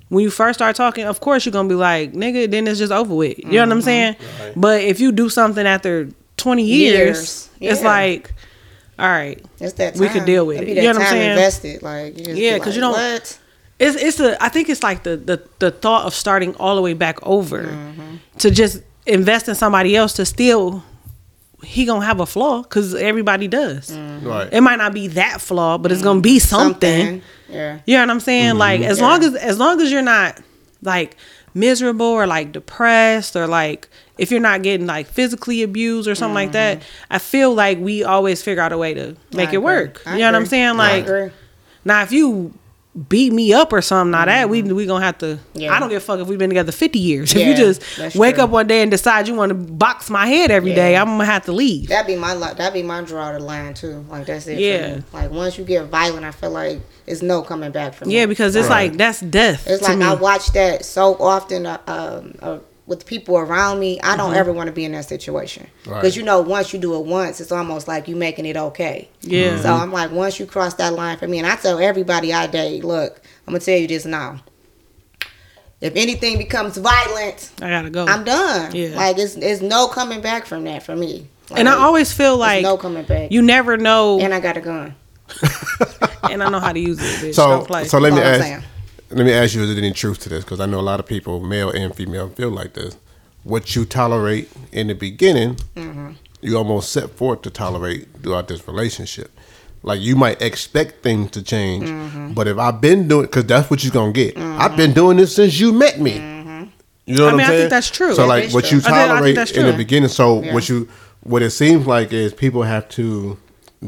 when you first start talking, of course you're gonna be like, nigga, then it's just over with. You know what I'm saying? But if you do something after 20 years, Years, it's like, all right, It's that time. We could deal with It'd it. You know what I'm time saying? invested. Like you just Yeah, because like, you don't- What? it's it's the I think it's like the the the thought of starting all the way back over Mm-hmm. to just invest in somebody else to still he gonna have a flaw because everybody does. Mm-hmm. right? It might not be that flaw, but it's gonna be something. Yeah. You know what I'm saying? Mm-hmm. Like as long as as long as you're not like miserable or like depressed or like if you're not getting like physically abused or something like that, I feel like we always figure out a way to make I it agree. work. I you know what I'm agree. saying? I Like agree. now if you beat me up or something, now that we we gonna have to. Mm-hmm. Yeah. I don't give a fuck if we've been together 50 years. *laughs* if you just wake true. up one day and decide you want to box my head every day, Yeah. I'm gonna have to leave. That'd be my that'd be my draw the line too. Like that's it. Yeah. For me. Like once you get violent, I feel like it's no coming back from. Yeah, it. because it's Right. like that's death. It's to like me. I watch that so often uh, um, uh, with people around me. I Mm-hmm. don't ever want to be in that situation because Right. you know once you do it once, it's almost like you making it okay. Yeah. So I'm like, once you cross that line for me, and I tell everybody I date, look, I'm gonna tell you this now. If anything becomes violent, I gotta go. I'm done. Yeah. Like it's it's no coming back from that for me. and I always feel like no coming back. you never know, and I got a gun. *laughs* and I know how to use it. Bitch. So, Don't play. so let me That's all I'm ask. Let me ask you: Is there any truth to this? Because I know a lot of people, male and female, feel like this. What you tolerate in the beginning, Mm-hmm. you almost set forth to tolerate throughout this relationship. Like you might expect things to change, Mm-hmm. but if I've been doing, because that's what you're gonna get. I've been doing this since you met me. You know what I mean, I am saying? think that's true. So like what true. you I I tolerate in the beginning. So Yeah. what you what it seems like is people have to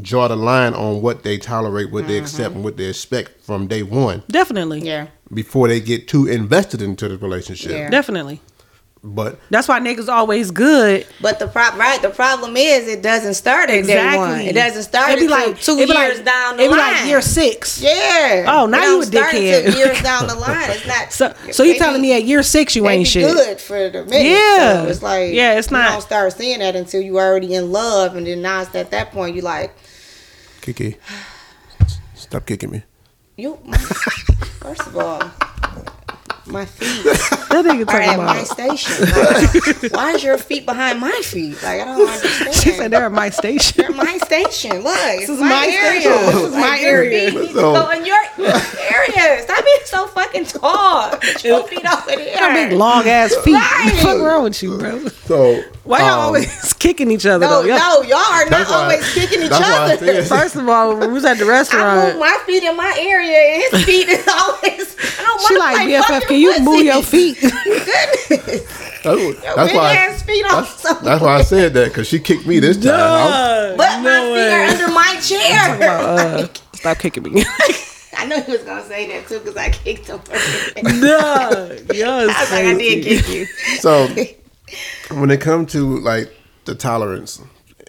draw the line on what they tolerate, what they accept, mm-hmm. and what they expect from day one Definitely. Yeah. before they get too invested into the relationship. Yeah. Definitely. But That's why niggas always good. But the prop right, the problem is it doesn't start at day one. It doesn't start It'd be like two it'd be years like- down the line. it'd be like year six. Yeah. Oh, now It you don't a dickhead. years down the *laughs* line. It's not. So, so you telling me at year six you ain't shit? good for the minute. Yeah. So it's like Yeah, it's You not- don't start seeing that until you already in love, and then now it's at that point you like Kiki, stop kicking me. you. My, first of all, my feet That nigga are talking at my station. Like, why is your feet behind my feet? Like I don't understand. She said they're at my station. They're my station. Look, it's is my, my area. station. This is my Like, your area. feet So- go in your area. Stop being so fucking tall. Put your feet over there. Got big long ass feet. Right. What wrong with you, bro? So Why y'all um, always *laughs* kicking each other No, though? Y'all- no, y'all are not why- always kicking each that's why I other. First of all, when we was at the restaurant. I move restaurant, my feet in my area, and his feet is *laughs* always. I don't she like to BFF, can you move your feet? *laughs* Goodness, That's, that's why. ass feet That's, that's why I said that because she kicked me this time. I'm- But my feet are under my chair. uh, stop kicking me. I know he was gonna say that too because I kicked him. I no, y'all is was like, I did crazy. kick you. So when it comes to like the tolerance,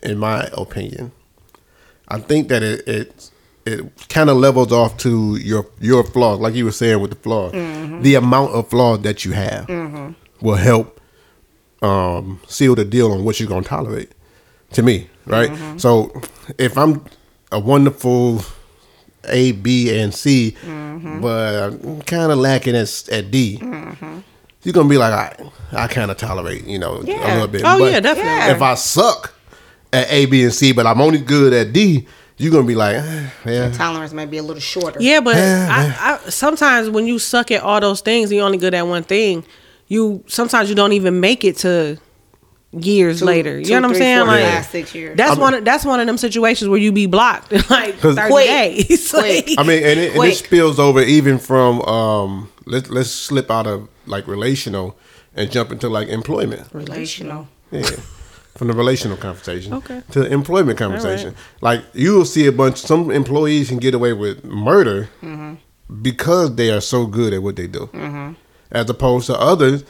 in my opinion, I think that it it, it kind of levels off to your your flaws, like you were saying with the flaws. Mm-hmm. The amount of flaws that you have mm-hmm. will help um, seal the deal on what you're gonna tolerate. To me, right? Mm-hmm. So if I'm a wonderful A, B, and C, but I'm kind of lacking at, at D you're gonna be like, I, I kind of tolerate, you know, a little bit. Oh, But yeah, definitely. Yeah. If I suck at A, B, and C, but I'm only good at D, you're gonna be like, eh, yeah, Tolerance might be a little shorter. Yeah, but I, I sometimes when you suck at all those things, and you're only good at one thing. You sometimes you don't even make it to years Two- later. You two, know what I'm saying? four, Like five, six years. that's I'm- one. Of, that's one of them situations where you be blocked like like 'Cause- thirty Quick. days. *laughs* Quick. Like, I mean, and it, and it spills over even from um, let's let's slip out of like relational and jump into like employment. relational. Yeah. From the relational conversation Okay. to the employment conversation. Like you will see a bunch some employees can get away with murder Mm-hmm. because they are so good at what they do. As opposed to others,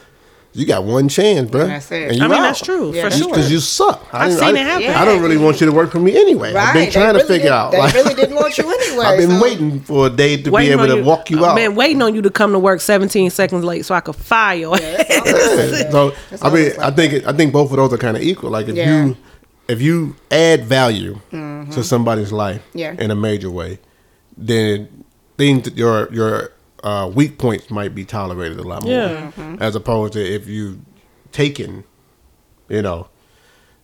you got one chance, bro. That's it. And you I mean out. that's true Yeah, for that's sure. Because you suck. I I've didn't- seen I, it happen. I don't really want you to work for me anyway. Right. I've been they trying to figure did- out. They like, really didn't want you *laughs* anyway. I've been so- waiting for a day to be able to you- walk you I've out. been waiting on you to come to work 17 seconds late so I could fire your ass. so That's I mean, always I think it, I think both of those are kind of equal. Like if Yeah. you if you add value to somebody's life Mm-hmm. Yeah. in a major way, then things that your your uh, weak points might be tolerated a lot more, Yeah. Mm-hmm. as opposed to if you taken, you know,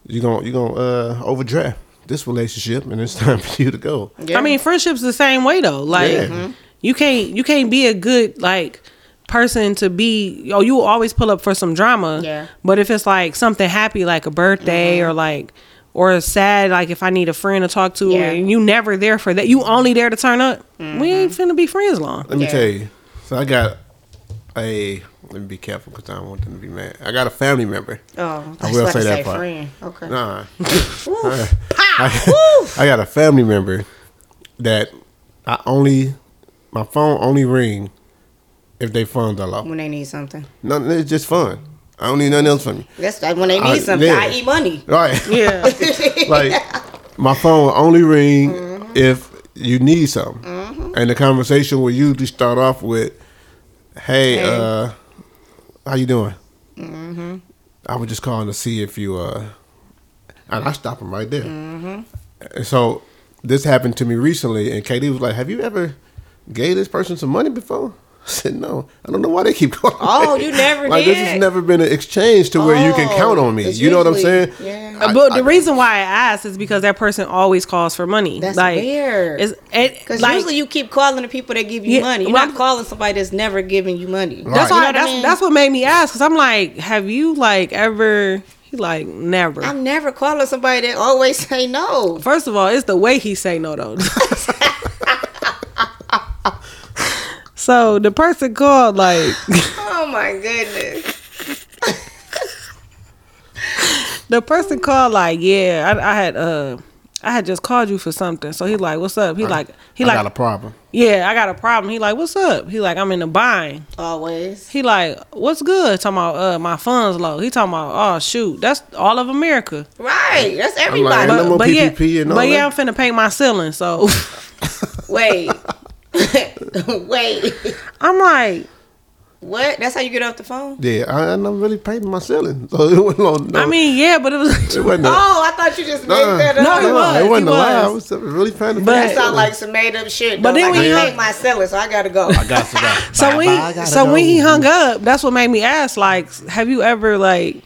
you gonna you gonna uh, overdraft this relationship, and it's *laughs* time for you to go. Yeah. I mean, friendships the same way though. Like Yeah. Mhm. you can't you can't be a good like person to be. Oh, you always pull up for some drama. Yeah. But if it's like something happy, like a birthday or like or sad, like if I need a friend to talk to, Yeah. and you never there for that, you only there to turn up. We ain't mm-hmm. finna be friends long. Let me Yeah. tell you. So I got a let me be careful because I don't want them to be mad. I got a family member. Oh, I was will about say to that part. Friend. Okay. Nah, *laughs* Woo. I, I got a family member that I only my phone only ring if they funds are low. When they need something. No, it's just fun. I don't need nothing else from you. That's like when they need I- something. yeah. I eat money. Right. *laughs* Yeah. *laughs* like my phone will only ring if you need something, and the conversation will usually start off with, "Hey, Hey. uh, how you doing? Mm-hmm. I was just calling to see if you uh," and I stop them right there. Mm-hmm. So this happened to me recently, and Katie was like, "Have you ever gave this person some money before?" I *laughs* said, "No, I don't know why they keep calling." Oh, me." you never like this has never been an exchange to where you can Oh, count on me. it's You know what I'm saying? yeah. I- but the I- reason why I asked is because that person always calls for money. That's like, weird. Because like, usually you keep calling the people that give you Yeah, money. You're well, not calling somebody that's never giving you money. That's You why. know what I mean? that's what made me ask. Cause I'm like, have you like ever? He like never. I'm never calling somebody that always say no. First of all, it's the way he say no though. *laughs* *laughs* so the person called like Oh my goodness. *laughs* the person called like yeah I, I had uh I had just called you for something. So he like what's up? He like he I like got a problem. yeah I got a problem. He like what's up? He like I'm in the bind. Always. He like what's good? Talking about uh my funds low. He talking about oh shoot that's all of America. Right. That's everybody. like, no more but yeah, and all but yeah, I'm finna paint my ceiling. So Wait. *laughs* *laughs* Wait. I'm like, What? That's how you get off the phone? Yeah, I, I'm not really painting my ceiling, so it wasn't on. No, I mean, yeah, but it was. it wasn't. *laughs* a- Oh, I thought you just made Nah, that up. No, he nah, was, It wasn't he a lie. I was. was really trying to. But- That sound like some made up shit. But But then then like, when I you- hate my cellar, so I gotta go. I got to go. So Bye, when bye, he, gotta so when he hung up, that's what made me ask. Like, have you ever like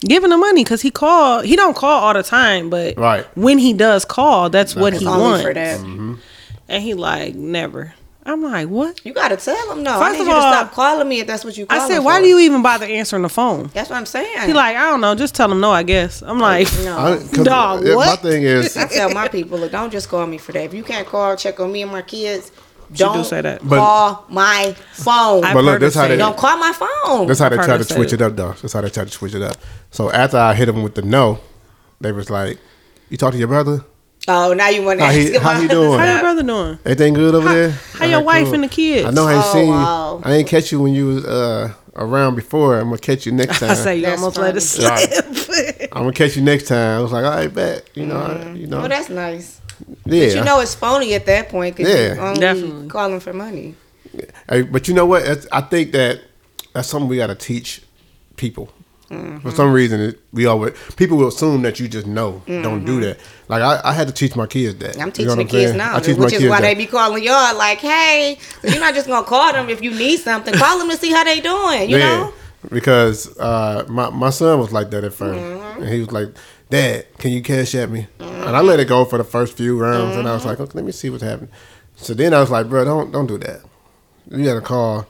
given him money? Because he called. He don't call all the time, but Right. when he does call, that's what he wants. for that. Mm-hmm. And he like never. I'm like, what? You gotta tell him no. I First need of you all, to stop calling me if that's what you. I said, why for. do you even bother answering the phone? That's what I'm saying. He like, I don't know. Just tell him no. I guess. I'm like, no. I, 'cause, Dog, yeah, My what? thing is, I tell my people, look, don't just call me for that. If you can't call, check on me and my kids. Don't do say that. But- call my phone. I've But look, heard that's how they- don't call my phone. that's how they try to switch it. it up, though. That's how they try to switch it up. So after I hit him with the no, they was like, "You talk to your brother? Oh, now you want to How ask he- him how he about doing? How your brother doing? Everything good over there? how your wife and the kids? I know I ain't Oh, seen you. wow. I ain't catch you when you was uh, around before. I'm gonna catch you next *laughs* time. I say you That's almost let it funny. slip. *laughs* I'm gonna catch you next time. I was like, all right, bet. You know, I- you know, Oh, that's nice. yeah. But you know it's phony at that point because Yeah. you only Definitely. calling for money. Hey, but you know what? It's- I think that that's something we got to teach people. Mm-hmm. For some reason, it, we always people will assume that you just know. Don't do that. Like I, I had to teach my kids that. Mm-hmm. I'm You teaching know the what kids saying? now, I teach which my is kids why that. they be calling y'all like, "Hey, you're not just gonna call them if you need something. Call them to see how they doing." You know? Because uh, my my son was like that at 1st Mm-hmm. and he was like, "Dad, can you cash at me?" And I let it go for the first few rounds, and I Mm-hmm. was like, "Okay, let me see what's happening." So then I was like, "Bro, don't don't do that. You got to call."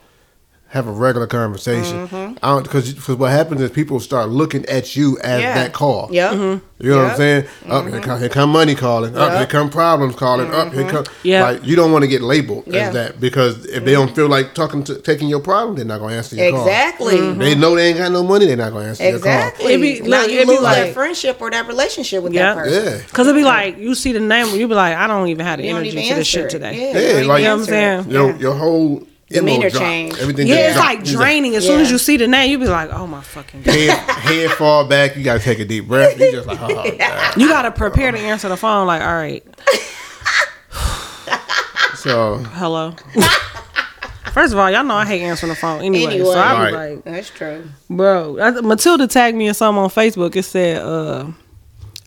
Have a regular conversation. Mm-hmm. I don't because what happens is people start looking at you as Yeah. that call. Yep. Mm-hmm. You know what I'm saying? Up here, mm-hmm. come, here come money calling. Up here come problems calling. Up here mm-hmm. come. Yeah. Like you don't want to get labeled Yeah. as that because if they don't feel like talking to taking your problem, they're not gonna answer your call. Exactly. They know they ain't got no money. They're not gonna answer Exactly. It be- now look, you it be lose that friendship or that relationship with Yeah. that person. Yeah. Cause it'd be like you see the name, you be like, I don't even have the You energy for this shit it. today. Yeah, Yeah, like- You know what I'm saying? Your your whole Demeanor emo drop. change. Everything. Yeah, it's drop. like draining. As soon as you see the name, you be like, oh my fucking god. Head, head fall back. You gotta take a deep breath. You just like, oh, God. *laughs* You gotta prepare to answer the phone. Like, all right, *laughs* So hello. First of all, y'all know I hate answering the phone anyway. Anyway. So I be Right. like, That's true. bro. I, Matilda tagged me in something on Facebook. It said, uh,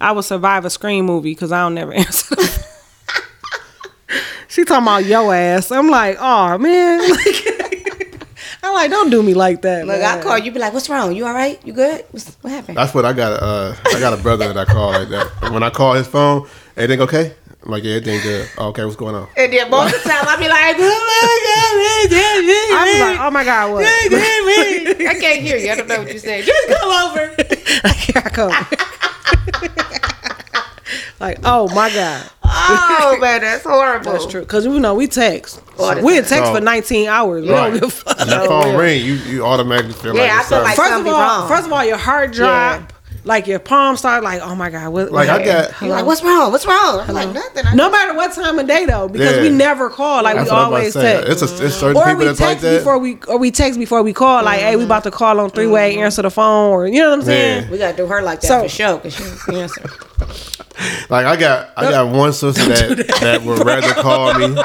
I would survive a Scream movie because I don't never *laughs* answer. The phone. she talking about your ass. I'm like, oh man. *laughs* I'm like, don't do me like that. Look, man. I call you, be like, "What's wrong? You all right? You good? What's, what happened?" that's what I got. Uh, I got a brother that I call like that. When I call his phone, everything okay? I'm like, yeah, everything good. Oh, okay, what's going on? And then most of the time, I be like, oh my god, I was like, oh my god, what? I can't hear you. I don't know what you said. Just come over. Here *laughs* I come. *laughs* like, oh my god, Oh *laughs* man, that's horrible. that's true. Cause you know we text. All the We'll text So- for 19 hours. We Right. don't give a fuck. When that phone ring, you, you automatically feel Yeah, like I it's feel like First of all, wrong. first of all, your heart drop, like your palms start like, oh my god, what? Like, I what- got- You're like, what's wrong? What's wrong? I'm like, nothing. I no matter what time of day though, because we never call. Like That's we what I'm about to always say. text. It's, a, it's certain or people we that's text like that. before we or we text before we call. Like, hey, we mm-hmm. about to call on three way. Mm-hmm. Answer the phone, or you know what I'm saying? Yeah. We gotta do her like that So- for sure, cause she answer. Like I got, I got one sister that that would rather *laughs* call me.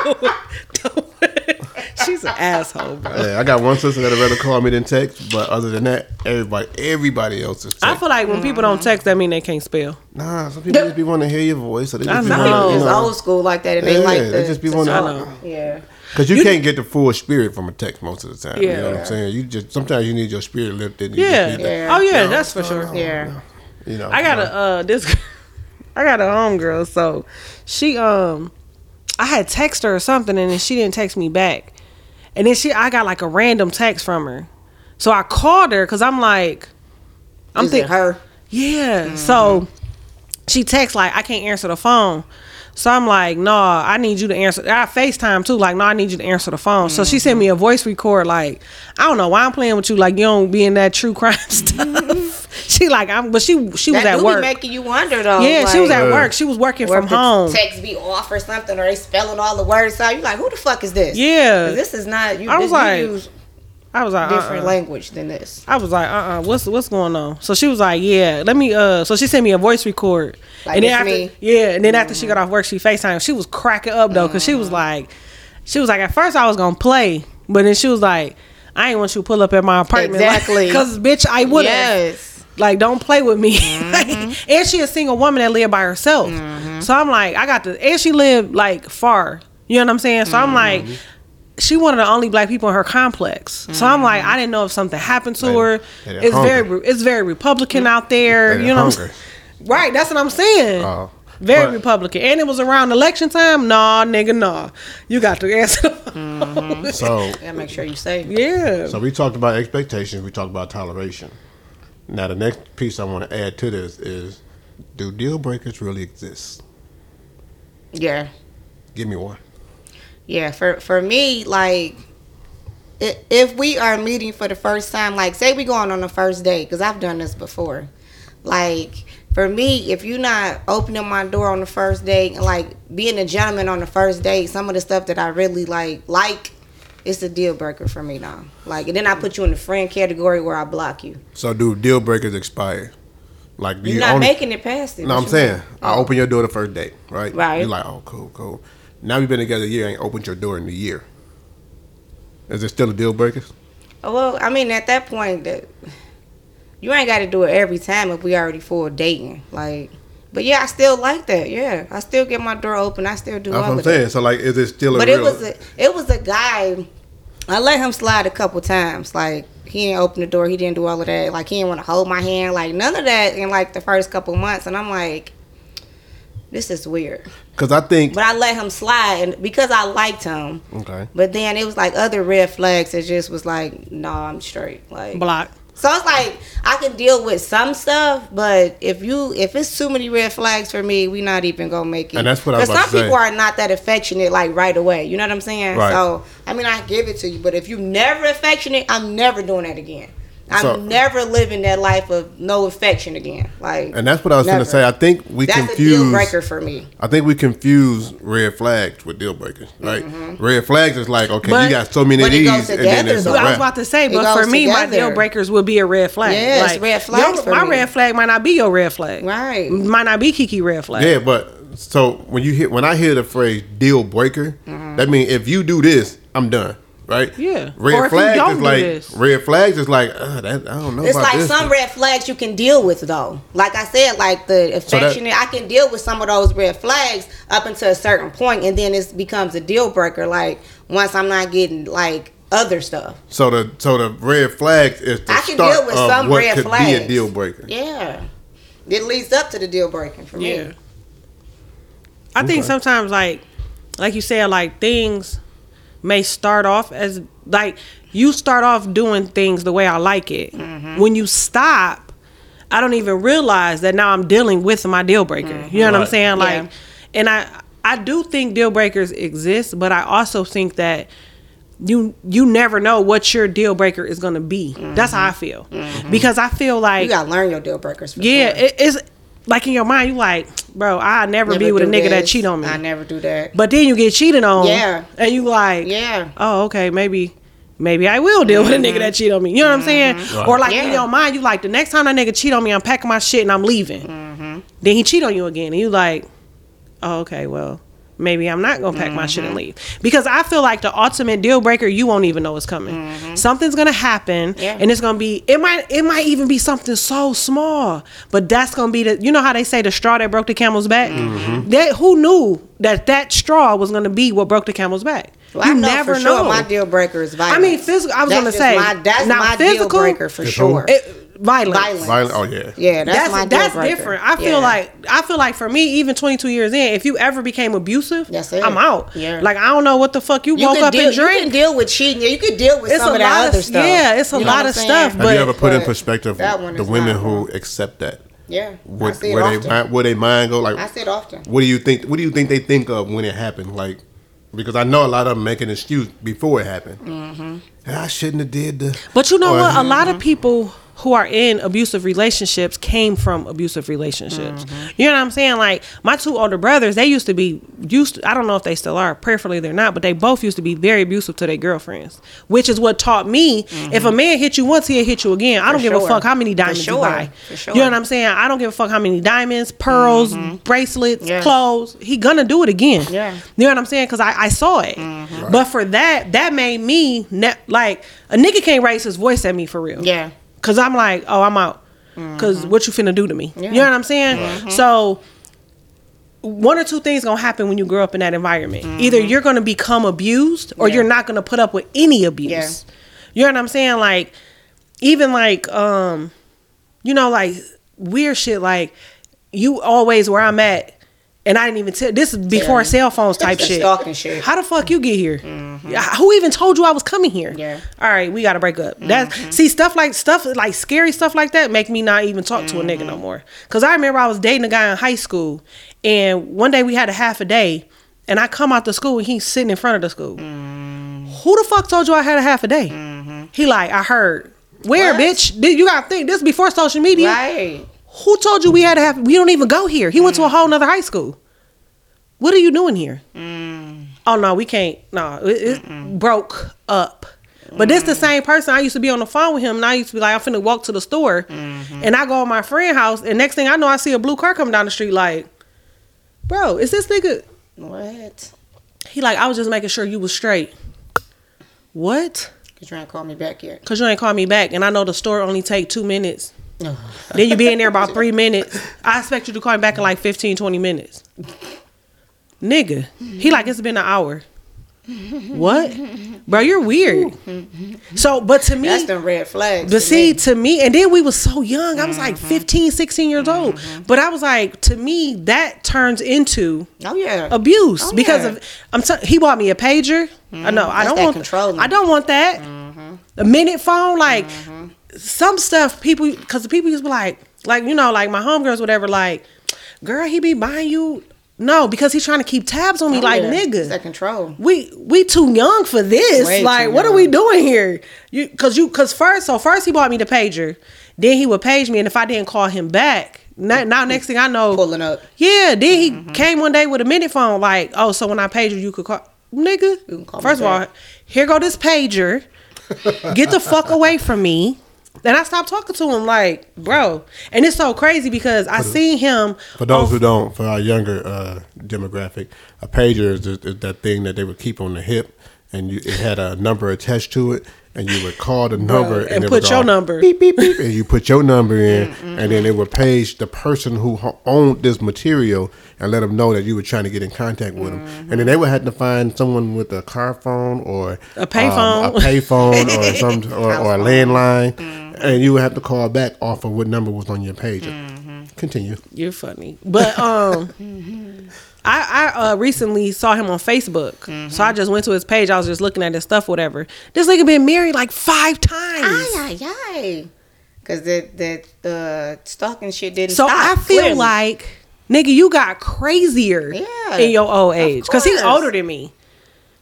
She's an asshole, bro. Yeah, I got one sister that'd rather call me than text. But other than that, everybody, everybody else is. Text. I feel like when people don't text, that mean they can't spell. Nah, some people just be wanting to hear your voice. So they I just be know. wanting, People you is know, old school like that, and they Yeah, like they the, just be to wanting- talk. Yeah. Because you, can't get the full spirit from a text most of the time. You know what Yeah. I'm saying? You just sometimes you need your spirit lifted. and you Yeah. just need that, Yeah. Oh yeah, that's for sure. Yeah. You know, I got a uh this *laughs* I got a homegirl, so she um I had text her or something and then she didn't text me back. And then she I got like a random text from her. So I called her because I'm like I'm thinking her. Yeah. So mm-hmm. she texts like I can't answer the phone. So I'm like, no, I need you to answer. I FaceTime too, like, no, I need you to answer the phone. So she sent me a voice record, like, I don't know why I'm playing with you, like you don't be in that true crime *laughs* stuff. she like, I'm, but she she was That at do be work. making you wonder though. Yeah, she was at Yeah. work. She was working from home. Text be off or something, or they spelling all the words out. You like, who the fuck is this? Yeah, this is not. You, I was you like, use I was like, different uh-uh. language than this. I was like, uh, uh what's what's going on? So she was like, yeah, let me. Uh, so she sent me a voice record, Like, and then after, me. yeah, and then after she got off work, she Facetime. She was cracking up though, cause she was like, she was like, at first I was gonna play, but then she was like, I ain't want you to pull up at my apartment, Exactly. *laughs* cause bitch, I would have. Yes. Like, don't play with me. *laughs* and she a single woman that live by herself. So I'm like, I got the, and she lived like far. You know what I'm saying? So I'm like, she one of the only black people in her complex. So I'm like, mm-hmm. I didn't know if something happened to They- her. they It's very, it's very Republican out there. They you know, what I'm right? That's what I'm saying. Oh. very But- Republican, and it was around election time. Nah, nigga, nah. You got to answer. the phone. Mm-hmm. So, *laughs* Gotta make sure you say. yeah. so we talked about expectations. We talked about toleration. Now, the next piece I want to add to this is: Do deal breakers really exist? Yeah. Give me one. Yeah, for for me, like, if we are meeting for the first time, like, say we going on the first date, because I've done this before. Like, for me, if you're not opening my door on the first date and like being a gentleman on the first date, some of the stuff that I really like, like, it's a deal breaker for me now. Like, and then I put you in the friend category where I block you. So, do deal breakers expire? Like, do You're you not only, making it past it. No, I'm saying mean? I Oh. open your door the first date, right? Right. You're like, oh, cool, cool. Now we've been together a year, ain't opened your door in a year. Is it still a deal breaker? Oh, Well, I mean, at that point, that you ain't got to do it every time if we already full dating. Like, but yeah, I still like that. Yeah, I still get my door open. I still do That's all what I'm of saying. that. So, like, is it still a But real? it was a it was a guy. I let him slide a couple times. Like he didn't open the door. He didn't do all of that. Like he didn't want to hold my hand. Like none of that in like the first couple months. And I'm like, this is weird. Because I think. But I let him slide, and because I liked him. Okay. But then it was like other red flags that just was like, no, I'm straight. Like Block. So it's like I can deal with some stuff, but if you if it's too many red flags for me, we not even gonna make it. And that's what I was Because some to say. people are not that affectionate, like right away. You know what I'm saying? Right. So I mean, I give it to you, but if you never affectionate, I'm never doing that again. I'm So- never living that life of no affection again. Like, And that's what I was going to say. I think we That's a confuse. deal breaker for me. I think we confuse red flags with deal breakers, right? Red flags is like, okay, But- you got so many of Mm-hmm. but it these, and then together, it's a though. I was about to say, It but for goes me, my deal breakers would be a red flag. Yeah, it's red flags your- for my me. red flag might not be your red flag. Right. Might not be Kiki red flag. Yeah, but so when you hear when I hear the phrase deal breaker, Mm-hmm. that means if you do this, I'm done. Right? Yeah. Red Or if you flags don't is like this. red flags is like uh, that. I don't know It's about like this. some red flags you can deal with though. Like I said, like the affectionate, I can deal with some of those red flags up until a certain point, and then it becomes a deal breaker. Like once I'm not getting like other stuff. so the so the red flags is the I can start deal with of some what red could flags. be a deal breaker. Yeah, it leads up to the deal breaking for me. Yeah. I think sometimes like like you said, like things may start off as like you start off doing things the way I like it. Mm-hmm. When you stop, I don't even realize that now I'm dealing with my deal breaker. You know what I'm saying? Like Mm-hmm. Yeah. and I I do think deal breakers exist, but I also think that you you never know what your deal breaker is gonna be. That's how I feel because I feel like You gotta learn your deal breakers. For yeah, sure. it, it's like in your mind you like, bro, I never, Never be with a do nigga that cheat on me. I never do that. But then you get cheated on. Yeah. And you like, Yeah. oh, okay, maybe maybe I will deal with a nigga that cheat on me. You know what I'm saying? Or like in Mm-hmm. Your mind, you like the next time that nigga cheat on me, I'm packing my shit and I'm leaving. Mm-hmm. Then he cheat on you again, and you like, oh, okay, well. Maybe I'm not gonna pack my shit and Mm-hmm. leave because I feel like the ultimate deal breaker you won't even know is coming. Something's gonna happen, Mm-hmm. Yeah. and it's gonna be it might it might even be something so small, but that's gonna be the you know how they say the straw that broke the camel's back. Mm-hmm. That who knew that that straw was gonna be what broke the camel's back. Well, I you know never for know. sure my deal breaker is violence. I mean, physical. I was That's gonna say my, that's not my physical, deal breaker for sure. It, violence. Violence. Violent. Oh yeah. Yeah, that's, That's my that's breaker. different. I feel Yeah. like I feel like for me, even 22 years in, if you ever became abusive, That's it. I'm out. Yeah. Like I don't know what the fuck you, you woke up deal, and You can deal with cheating. Yeah, you can deal with It's some a of that lot other of- stuff. yeah, it's a You lot of stuff, saying? Have you ever put in perspective that one the women who wrong. accept that? Yeah, I see it where often. they mind, where they mind go? Like, I see it often. what do you think? What do you think they think of when it happened? Like, because I know a lot of them make an excuse before it happened. Mm-hmm. I shouldn't have did the. But you know or- what? A lot of people who are in abusive relationships came from abusive relationships. Mm-hmm. You know what I'm saying? Like my two older brothers, they used to be used. To, I don't know if they still are. Prayerfully, they're not. But they both used to be very abusive to their girlfriends, which is what taught me: if a mm-hmm. man hit you once, he'll hit you again. I don't give a fuck how many For diamonds you buy. Sure. You know what I'm saying? I don't give a fuck how many diamonds, pearls, mm-hmm. bracelets, Yeah. clothes. He gonna do it again. Yeah. You know what I'm saying? Because I, I saw it. But for that, that made me ne- like a nigga can't raise his voice at me for real. Yeah. Cause I'm like, oh, I'm out. Cause mm-hmm. what you finna do to me? You know what I'm saying? Mm-hmm. So one or two things gonna happen when you grow up in that environment. Mm-hmm. Either you're gonna become abused or Yeah. you're not gonna put up with any abuse. Yeah. You know what I'm saying? Like even like um, you know, like weird shit like you always where I'm at and I didn't even tell this is before Yeah. cell phones type *laughs* shit. stalking shit. How the fuck you get here? Mm-hmm. Yeah, Who even told you I was coming here? Yeah. All right, we gotta break up. That mm-hmm. see stuff like stuff like scary stuff like that make me not even talk to a nigga no mm-hmm. more. Cause I remember I was dating a guy in high school, and one day we had a half a day, and I come out the school and he's sitting in front of the school. Mm. Who the fuck told you I had a half a day? He like I heard. Where, What? bitch? Did- You gotta think this before social media. Right. Who told you we had to have? We don't even go here. He went to a mm. whole nother high school. What are you doing here? Mm. Oh no, we can't. No, it, it broke up. But this the mm. same person. I used to be on the phone with him, and I used to be like, I'm finna walk to the store, mm-hmm. and I go to my friend house, and next thing I know, I see a blue car coming down the street. Like, bro, is this nigga? What? He like, I was just making sure you was straight. What? Cause You ain't call me back yet? Cause you ain't call me back, and I know the store only take two minutes. Uh-huh. then you be in there about three minutes. I expect you to call me back in like 15, 20 minutes. Nigga. He like, it's been an hour. What? Bro, you're weird. So, but to me, That's the red flags. but to see, me. to me, and then we was so young. I was like mm-hmm. 15, 16 years old. Mm-hmm. But I was like, to me, that turns into oh yeah, abuse Oh, because yeah. of I'm t- he bought me a pager. I mm-hmm. know I don't want controlling. I don't want that. A minute phone, like some stuff people because the people used to be like, like you know, like my homegirls, whatever. Like, girl, he be buying you. No, because he's trying to keep tabs on me, Oh, like yeah. It's nigga. that control. We we too young for this. Way like, what are we doing here? You because you because first so first he bought me the pager, then he would page me, and if I didn't call him back, now, now next thing I know, Pulling up. yeah, then he Mm-hmm. came one day with a minute phone, like, oh, so when I page you, you could call, nigga. call First of all, here go this pager. Get the fuck away from me. And I stopped talking to him, like, bro. And it's so crazy because I seen him. For those on- who don't, for our younger uh, demographic, a pager is, is that thing that they would keep on the hip, and you, it had a number attached to it, and you would call the number and it put your go number. beep beep beep, and you put your number in, and then it would page the person who owned this material and let them know that you were trying to get in contact with them, and then they would have to find someone with a car phone or A payphone. um, a payphone or *laughs* some or, or a landline, and you would have to call back off of what number was on your pager. Continue. You're funny. But um *laughs* I, I uh, recently saw him on Facebook. So I just went to his page. I was just looking at his stuff, whatever. This nigga been married like five times. Ay ay ay. Because that that uh, stalking shit didn't So stop. I feel clearly. like nigga, you got crazier Yeah, in your old age because he's older than me.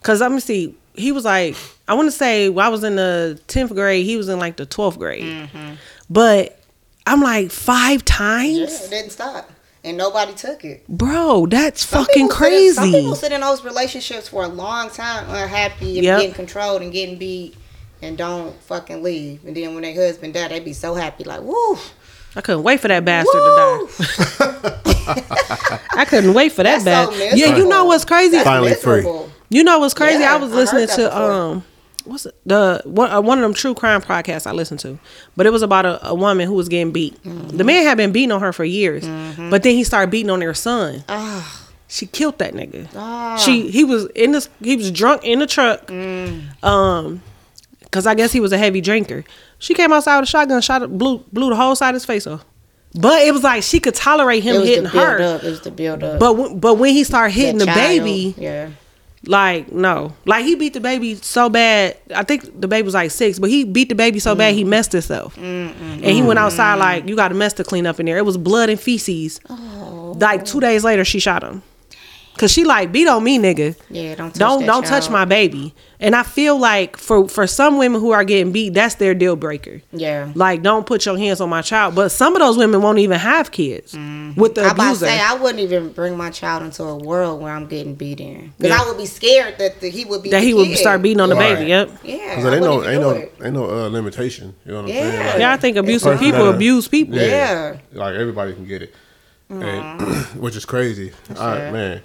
Because let me see, he was like, I want to say when I was in the tenth grade, he was in like the twelfth grade. Mm-hmm. But I'm like five Yeah, times, it didn't stop, and nobody took it. bro. That's Some fucking people sit in- some crazy. people sit in those relationships for a long time, unhappy and Yep. getting controlled and getting beat, and don't fucking leave. And then when their husband die, they be so happy, like, woo. I couldn't wait for that bastard Woo! to die. *laughs* I couldn't wait for that That's so bastard. yeah, you know what's crazy? That's Finally free. You know what's crazy? Yeah, I was listening heard that to before. um, what's it, the one uh, one of them true crime podcasts I listened to, but it was about a, a woman who was getting beat. Mm-hmm. The man had been beating on her for years, but then he started beating on their son. Ah. She killed that nigga. Ah. She he was in this he was drunk in the truck, Mm. um, because I guess he was a heavy drinker. She came outside with a shotgun, shot blew blew the whole side of his face off. But it was like she could tolerate It him was hitting the build her. up. It was the build up. But when, but when he started hitting the child, baby, yeah. Like no, like he beat the baby so bad. I think the baby was like six, but he beat the baby so bad he Mm. messed himself, mm, mm, mm. and he went outside like you got a mess to clean up in there. It was blood and feces. Oh. Like two days later, she shot him. Cause she like beat on me, nigga. Yeah, don't touch don't that don't touch my baby. And I feel like for for some women who are getting beat, that's their deal breaker. Yeah. Like don't put your hands on my child. But some of those women won't even have kids with the I about to abuser. say I wouldn't even bring my child into a world where I'm getting beat in because Yeah. I would be scared that the, he would be that he would start beating on the Right. baby. Yep. Yeah, Because I ain't no wouldn't ain't no do it. ain't no uh, limitation. You know what I'm Yeah. saying? Like, Yeah, I think abusive person people that- abuse people. Yeah. Like everybody can get it, and, *clears throat* which is crazy. I, sure. man,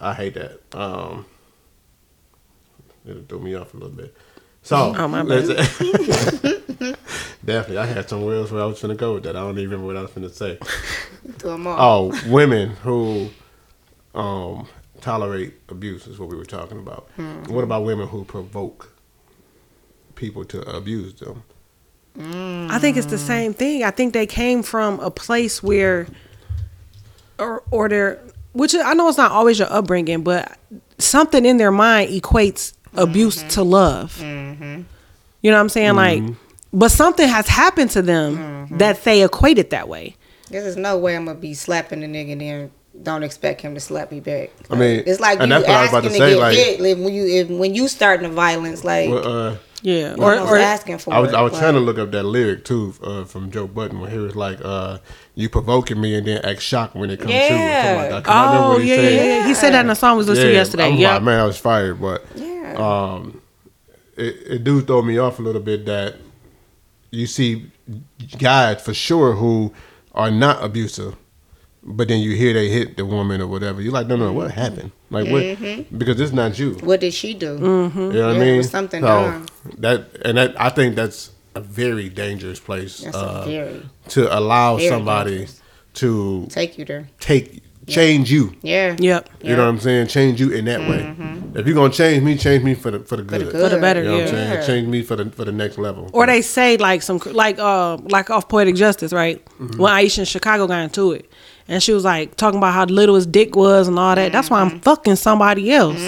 I hate that. Um, it threw me off a little bit. So, Oh, my let's- *laughs* definitely, I had somewhere else where I was gonna go with that. I don't even remember what I was gonna say. *laughs* Do 'em all. Oh, women who um, tolerate abuse is what we were talking about. What about women who provoke people to abuse them? I think it's the same thing. I think they came from a place where, or or their, which I know it's not always your upbringing, but something in their mind equates abuse mm-hmm. to love. Mm-hmm. You know what I'm saying? Like, mm-hmm. but something has happened to them that they equate it that way. There's no way I'm gonna be slapping a nigga and then don't expect him to slap me back. I mean, it's like and you that's what I was asking about to, to say, get like- hit like, when you if, when you starting the violence. Like Well, uh, Yeah, or, or or asking for I was it. I was like, trying to look up that lyric too uh, from Joe Budden where he was like, uh, "You provoking me and then act shocked when it comes true." or something like that. 'Cause I oh what he yeah, said. yeah, yeah. He said that in a song we was listening to Yeah, yesterday. Yeah, like, man, I was fired, but Yeah. um, it, it do throw me off a little bit that you see guys for sure who are not abusive, but then you hear they hit the woman or whatever. You're like, no, no, what happened? Like what? Because it's not you. what did she do? You know what Mm-hmm. Yeah, I it mean? was something so done. that and that I think that's a very dangerous place That's uh, very to allow very somebody dangerous. to take you there. take change you. Yeah. yep. You know what I'm saying? Change you in that way. If you're gonna change me, change me for the for the good. Mm-hmm. the good. For the better, You know what I'm saying? Change me for the for the next level. Or they say like some like uh like off poetic justice, right? Mm-hmm. When Iesha in Chicago got into it, and she was like talking about how little his dick was and all that. That's why Mm-hmm. I'm fucking somebody else.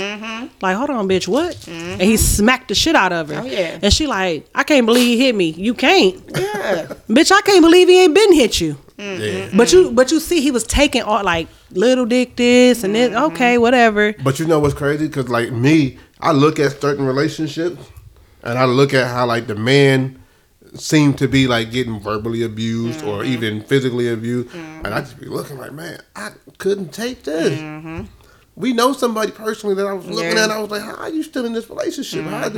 Like, hold on, bitch, what? And he smacked the shit out of her. Mm-hmm. Oh, yeah. And she like, I can't believe he hit me. You can't, Yeah. *laughs* bitch. I can't believe he ain't been hit you. yeah. But you, but you see, he was taking all like little dick this and Mm-hmm. this. Okay, whatever. But you know what's crazy? Because like me, I look at certain relationships, and I look at how like the man seemed to be like getting verbally abused or Mm-hmm. even physically abused, and I just be looking like, man, I couldn't take this. We know somebody personally that I was looking Mm-hmm. Yeah. Mm-hmm. at. I was like, how are you still in this relationship? How,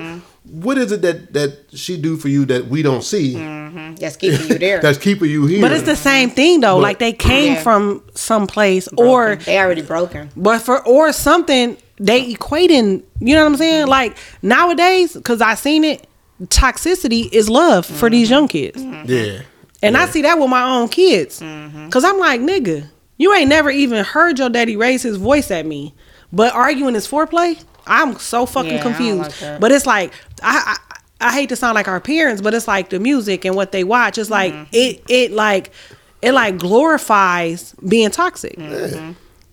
what is it that that she do for you that we don't see? That's keeping you there. *laughs* That's keeping you here. But it's the same thing though. But- like they came Yeah. from someplace, or they already broken. But for or something they equating, you know what I'm saying? Like nowadays, because I seen it, toxicity is love for these young kids, yeah. and I see that with my own kids. Cause I'm like, nigga, you ain't never even heard your daddy raise his voice at me, but arguing is foreplay. I'm so fucking Yeah, confused. like but it's like I, I I hate to sound like our parents, but it's like the music and what they watch. It's like it it like it like glorifies being toxic.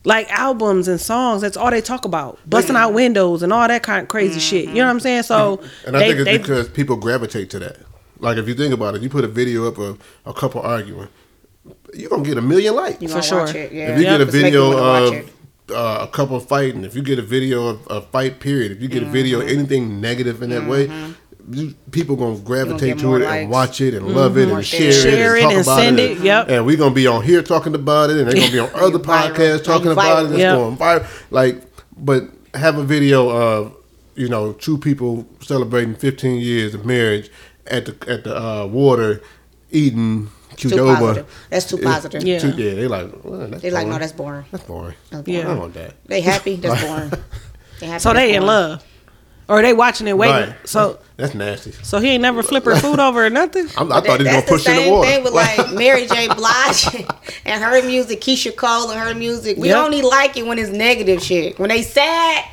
Like albums and songs, that's all they talk about. Busting out windows and all that kind of crazy shit. You know what I'm saying? So And I they, think it's they because people gravitate to that. Like if you think about it, you put a video up of a couple arguing, you're gonna get a million likes. You For sure. watch it, yeah. If you get a video you wanna watch of uh, a couple fighting, if you get a video of a fight period, if you get a video Mm-hmm. of anything negative in that way, you, people gonna gravitate get to more it likes. and watch it and love it and share, shares. it and it talk and about send it. it, yep. And we're gonna be on here talking about it, and they're gonna be on *laughs* other podcasts talking about it. viral. It's Yep. going viral. Like, but have a video of you know two people celebrating 15 years of marriage at the at the uh, water eating Too Qdoba. positive. That's too It- positive. Yeah. too- yeah, they like. Well, that's They like, no, boring. that's boring. That's boring. Yeah. I don't want that. They happy? That's *laughs* boring. *laughs* They happy, So that's they in boring. love, or they watching it waiting. Right. So That's nasty. so he ain't never flip her food over or nothing. I'm, I thought he was gonna That's push the in same the water. thing with *laughs* like Mary J. Blige and her music, Keyshia Cole and her music. We Yep. only like it when it's negative shit. When they sad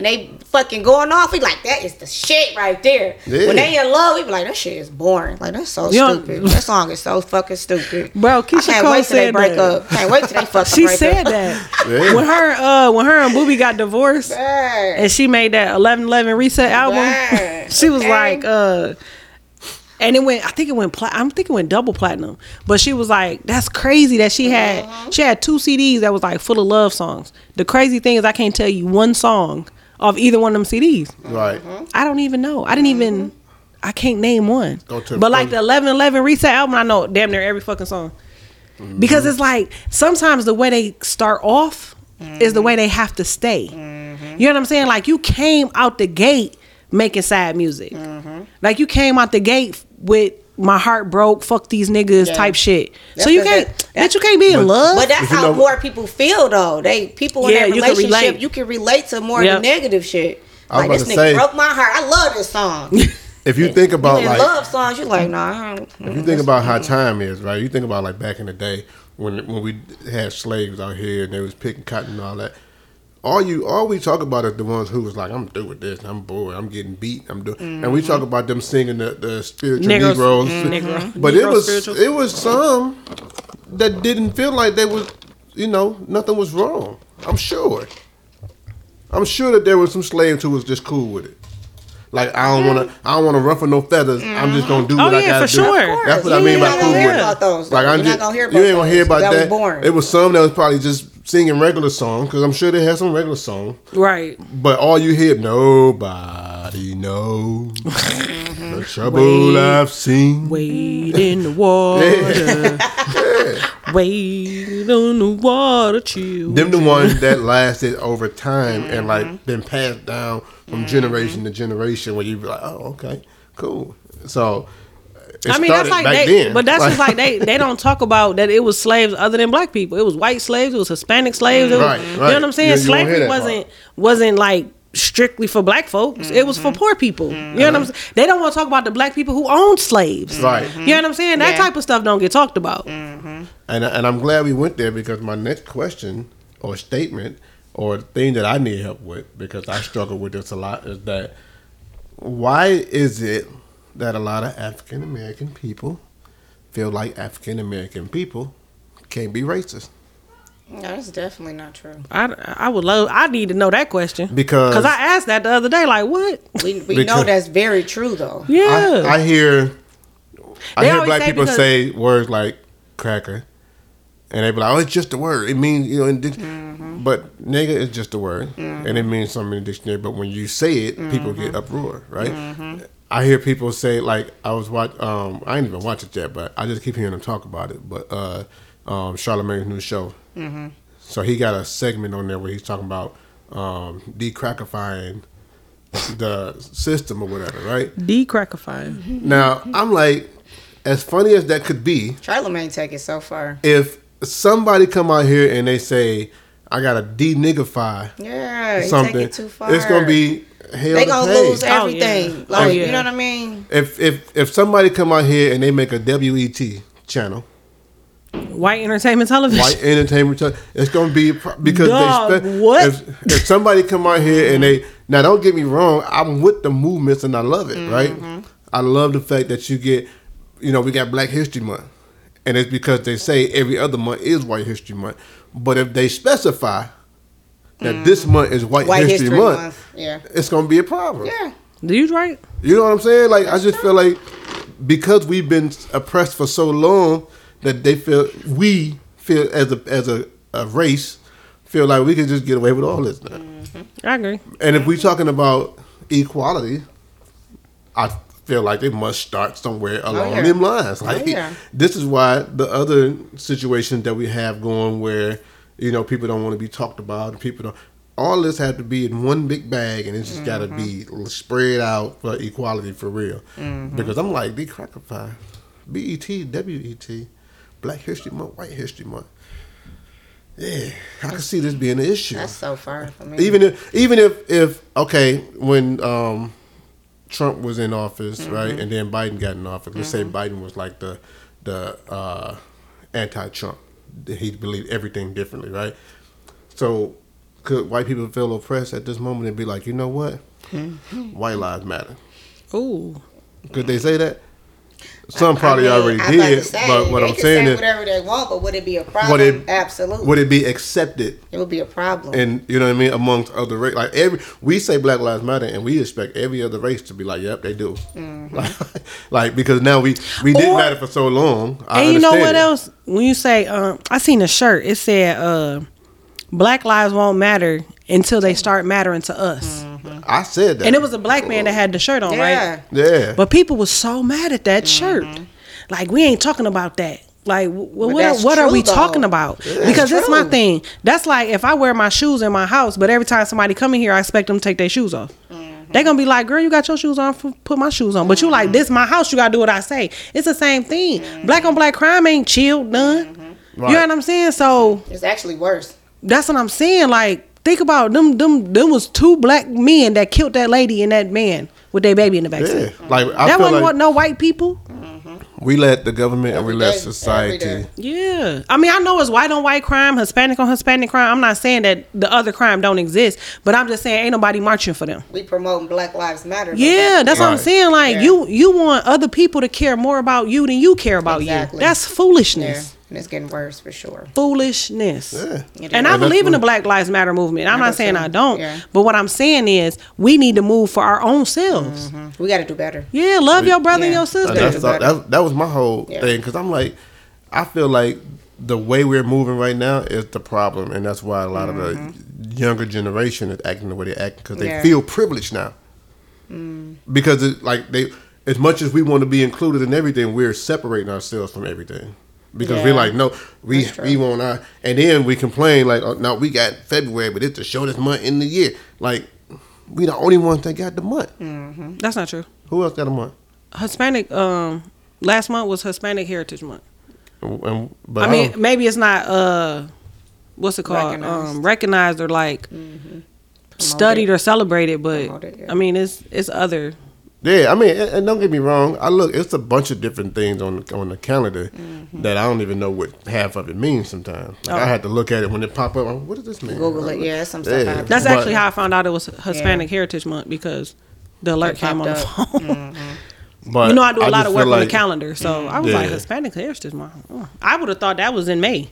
and they fucking going off, we like that is the shit right there. Yeah. When they in love, we be like that shit is boring. Like that's so You know- stupid. that song is so fucking stupid. *laughs* Bro, Keyshia I Keyshia can't Cole wait till they break that. up. Can't wait till they *laughs* fucking She break said up. that Yeah. when her uh when her and Boobie got divorced Right. and she made that eleven eleven reset album. *laughs* She was Okay. like uh and it went I think it went plat I'm thinking went double platinum. But she was like that's crazy that she had Uh-huh. she had two CDs that was like full of love songs. The crazy thing is I can't tell you one song of either one of them CDs. Right. I don't even know. I didn't even I can't name one. Go to- but like the eleven eleven reset album, I know damn near every fucking song. Mm-hmm. Because it's like sometimes the way they start off is the way they have to stay. Mm-hmm. You know what I'm saying? Like you came out the gate making sad music. Mm-hmm. Like you came out the gate with my heart broke, fuck these niggas Yeah. type shit. That's so you can't, that- bitch, you can't be in love. But that's how know- more people feel though. They people in Yeah, that you relationship, relate. you can relate to more Yep. of the negative shit. I was Like this about nigga to say- broke my heart. I love this song. *laughs* If you think about you in like love songs, you're like nah. I don't- if you think about how time is, right? You think about like back in the day when when we had slaves out here and they was picking cotton and all that. All you all we talk about is the ones who was like, I'm through with this, I'm bored, I'm getting beat, I'm doing and we talk mm-hmm. about them singing the, the spiritual Negroes- Negroes. mm, Negro- *laughs* mm-hmm. But Negro it was spiritual. it was some that didn't feel like they was you know, nothing was wrong. I'm sure. I'm sure that there was some slaves who was just cool with it. Like I don't want to, I don't want to ruffle no feathers. I'm just gonna do mm-hmm. Oh, what I yeah, gotta for do. sure. That's what I mean by not cool with it. about those, though. Like I'm You're just, not gonna hear you ain't gonna hear about That was that. boring. It was some that was probably just singing regular song because I'm sure they had some regular song. right. But all you hear, nobody knows *laughs* the trouble Wait. I've seen. Wade in the water. *laughs* Wade on the water, chill. Them the ones that lasted over time and Mm-hmm. like been passed down from generation to generation. Where you be like, oh, okay, cool. So. It I mean, that's like they, then. but that's just like they they don't talk about that it was slaves other than black people. It was white slaves, it was Hispanic slaves. It mm-hmm. was, Right, You know what I'm saying? You- you Slavery wasn't wasn't like strictly for black folks. It was Mm-hmm. for poor people. You mm-hmm. know what I'm saying? They don't want to talk about the black people who owned slaves. Right. You know what I'm saying? That mm-hmm. Yeah. type of stuff don't get talked about. And and I'm glad we went there because my next question or statement or thing that I need help with because I struggle with this a lot is that why is it that a lot of African American people feel like African American people can't be racist? No, that's definitely not true. I, I would love. I need to know that question Because- because I asked that the other day. Like what? We, we Because- know that's very true though. Yeah. I, I hear I They hear black say people because- say words like cracker. And they be like, oh, it's just a word. It means, you know, in dic- Mm-hmm. but nigga is just a word. And it means something in the dictionary. But when you say it, people get Mm-hmm. uproar, right? I hear people say, like, I was watch. Um, I ain't even watch it yet, but I just keep hearing them talk about it. But uh, um, Charlamagne's new show. Mm-hmm. So he got a segment on there where he's talking about um, decrackifying the system or whatever, right? Decrackifying. Now, I'm like, as funny as that could be, Charlamagne take it so far. if somebody come out here and they say, I gotta de-niggify Yeah, you take something, it too far. it's gonna be hell They to gonna pay. lose Oh, yeah. everything. Oh, Like yeah. you know what I mean? If if if somebody come out here and they make a WET channel, White entertainment television. white entertainment, channel, it's gonna be because Dog, they spe- what? If, if somebody come out here and they now don't get me wrong, I'm with the movements and I love it, Mm-hmm. right? I love the fact that you get, you know, we got Black History Month, and it's because they say every other month is White History Month, but if they specify that this month is White, Mm. White History, History Month, Month, yeah. it's gonna be a problem. Yeah. Do you right? You know what I'm saying? Like I just feel like because we've been oppressed for so long, that they feel we feel as a as a, a race feel like we can just get away with all this now. I agree. And if we're talking about equality, I feel like they must start somewhere along yeah. them lines. Like yeah. this is why the other situation that we have going where you know people don't want to be talked about, people don't. All this had to be in one big bag, and it's just got to be spread out for equality for real. Because I'm like, be cracker BET, WET, Black History Month, White History Month. Yeah, I can see this being an issue That's so far from me. even if even if if okay when um Trump was in office Mm-hmm. right and then Biden got in office let's say Biden was like the the uh anti-Trump he believed everything differently right so could white people feel oppressed at this moment and be like you know what Mm-hmm. white lives matter Ooh. could they say that some probably I mean, already I'm about to did say, but what they I'm can saying say is whatever they want, but would it be a problem? would it Absolutely. would it be accepted it would be a problem. and you know what I mean amongst other race. Like every we say Black Lives Matter, and we expect every other race to be like, "Yep, they do." Like, *laughs* like, because now we we didn't matter for so long. I and you know what it. else? When you say, um, I seen a shirt. It said, uh, "Black lives won't matter until they start mattering to us." I said that, And it was a black man that had the shirt on, yeah. right? yeah. Yeah. But people was so mad at that shirt. Like we ain't talking about that. Like wh- what that's what are we though. talking about? because that's my thing. That's like if I wear my shoes in my house, but every time somebody come in here, I expect them to take their shoes off. Mm-hmm. They gonna be like, "Girl, you got your shoes on. Put my shoes on." But you like this my house. You gotta do what I say. It's the same thing. Mm-hmm. Black on black crime ain't chill none. You know Right. what I'm saying? So It's actually worse. that's what I'm saying. Like, think about them. Them. Them was two black men that killed that lady and that man with their baby in the yeah. Like I That wasn't like what no white people. Mm-hmm. we let the government and we Every let day, society. Yeah, I mean, I know it's white on white crime, Hispanic on Hispanic crime. I'm not saying that the other crime don't exist, but I'm just saying ain't nobody marching for them. We promoting Black Lives Matter. Yeah, that's what I'm saying. Like Yeah. you, you want other people to care more about you than you care about Exactly. you. That's yeah, foolishness. And it's getting worse for sure. Foolishness. Yeah. It And. I And that's believe in the Black Lives Matter movement. I'm not saying too. I don't, Yeah. but what I'm saying is we need to move for our own selves. we got to do better. Yeah, love your brother and your sister. And that's do the- better. that, that was my whole Yeah. thing because I'm like, I feel like the way we're moving right now is the problem, and that's why a lot of the younger generation is acting the way they act because they Mm-hmm. Yeah. Mm. feel privileged now. Because it, like they, as much as we want to be included in everything, we're separating ourselves from everything. Because we're like, no, we That's true. we want our, and then we complain like, oh, no, we got February, but it's the shortest month in the year. Like, we the only ones that got the month. That's not true. Who else got a month? Hispanic. Um, last month was Hispanic Heritage Month. And, and- but I mean, don't- maybe it's not uh, what's it called? Recognized. Um, recognized or like studied or celebrated, but Promoted, yeah. I mean, it's it's other. Yeah, I mean, and, and don't get me wrong. I look, it's a bunch of different things on the, on the calendar Mm-hmm. that I don't even know what half of it means. Sometimes like, I Oh. had to look at it when it pop up. I'm, what does this mean? Google it. Yeah, some stuff. Yeah. That's But- actually how I found out it was Hispanic Heritage Month because the alert came on the popped phone. But you know, I do a lot of feel work on the calendar, so I was like Hispanic Heritage Month. Oh, I would have thought that was in May,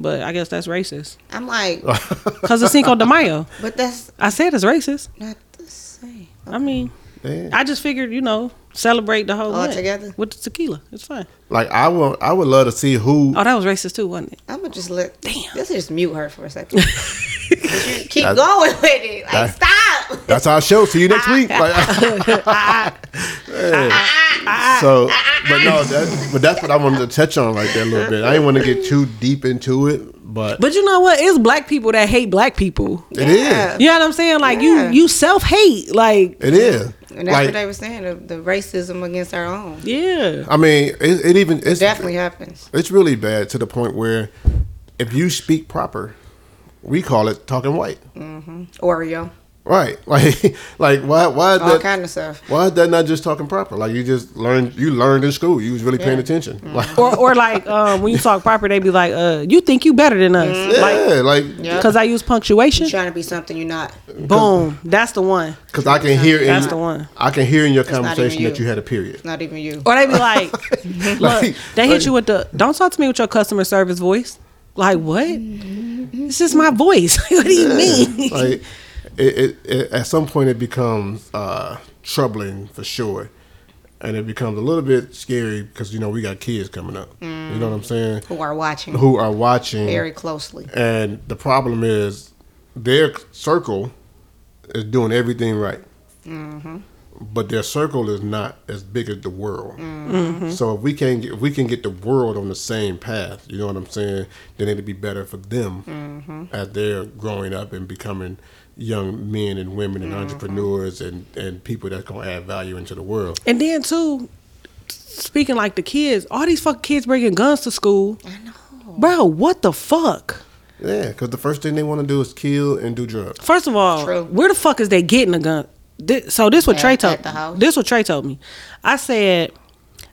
but I guess that's racist I'm like, *laughs* because it's Cinco de Mayo. but that's I said it's racist. not the same. I mean, Yeah. I just figured you know celebrate the whole All month together? with the tequila. It's fine. Like I would, I would love to see who. Oh, that was racist too, wasn't it? I'm gonna just let. Damn. Let's just mute her for a second. *laughs* Keep That's- going with it. Like, that's- stop. That's our show. See you next week. Like, *laughs* *laughs* So, but no, that, but that's what I wanted to touch on right there a little bit. I didn't want to get too deep into it, but, But you know what? It's black people that hate black people. it is. Yeah. You know what I'm saying? Like Yeah. you, you self hate. Like It is. And that's Like, what they were saying. The, the racism against our own yeah. I mean, it, it even it's definitely happens. It's really bad to the point where if you speak proper, we call it talking white. Mm-hmm. Oreo, Right. *laughs* Like like why why is all that kind of stuff. why is that not just talking proper? Like you just learned you learned in school. You was really paying Yeah. attention. Like Or, or like um, when you talk proper, they be like, uh, "You think you better than us?" Like yeah, like Yeah. because I use punctuation. You're trying to be something you're not. Boom, that's the one. because I can hear in That's the one. I can hear in your not even conversation that you. you had a period. It's not even you. Or they be like, *laughs* Like, look, they hit like- you with the don't talk to me with your customer service voice. Like what? It's just my voice. *laughs* what do you mean? like it, it, it, at some point it becomes uh, troubling for sure and it becomes a little bit scary because you know we got kids coming up. You know what I'm saying? Who are watching Who are watching very closely. and the problem is their circle is doing everything right. Mm-hmm. But their circle is not as big as the world. Mhm. So if we can get, if we can get the world on the same path, you know what I'm saying, then it'd be better for them Mhm. as they're growing up and becoming young men and women and entrepreneurs and, and people that's gonna add value into the world. And then too, speaking like the kids, all these fucking kids bringing guns to school. I know, bro. What the fuck? Yeah, because the first thing they want to do is kill and do drugs. First of all, where the fuck is they getting a gun? Thi- so this what At- Trey told. This what Trey told me. I said,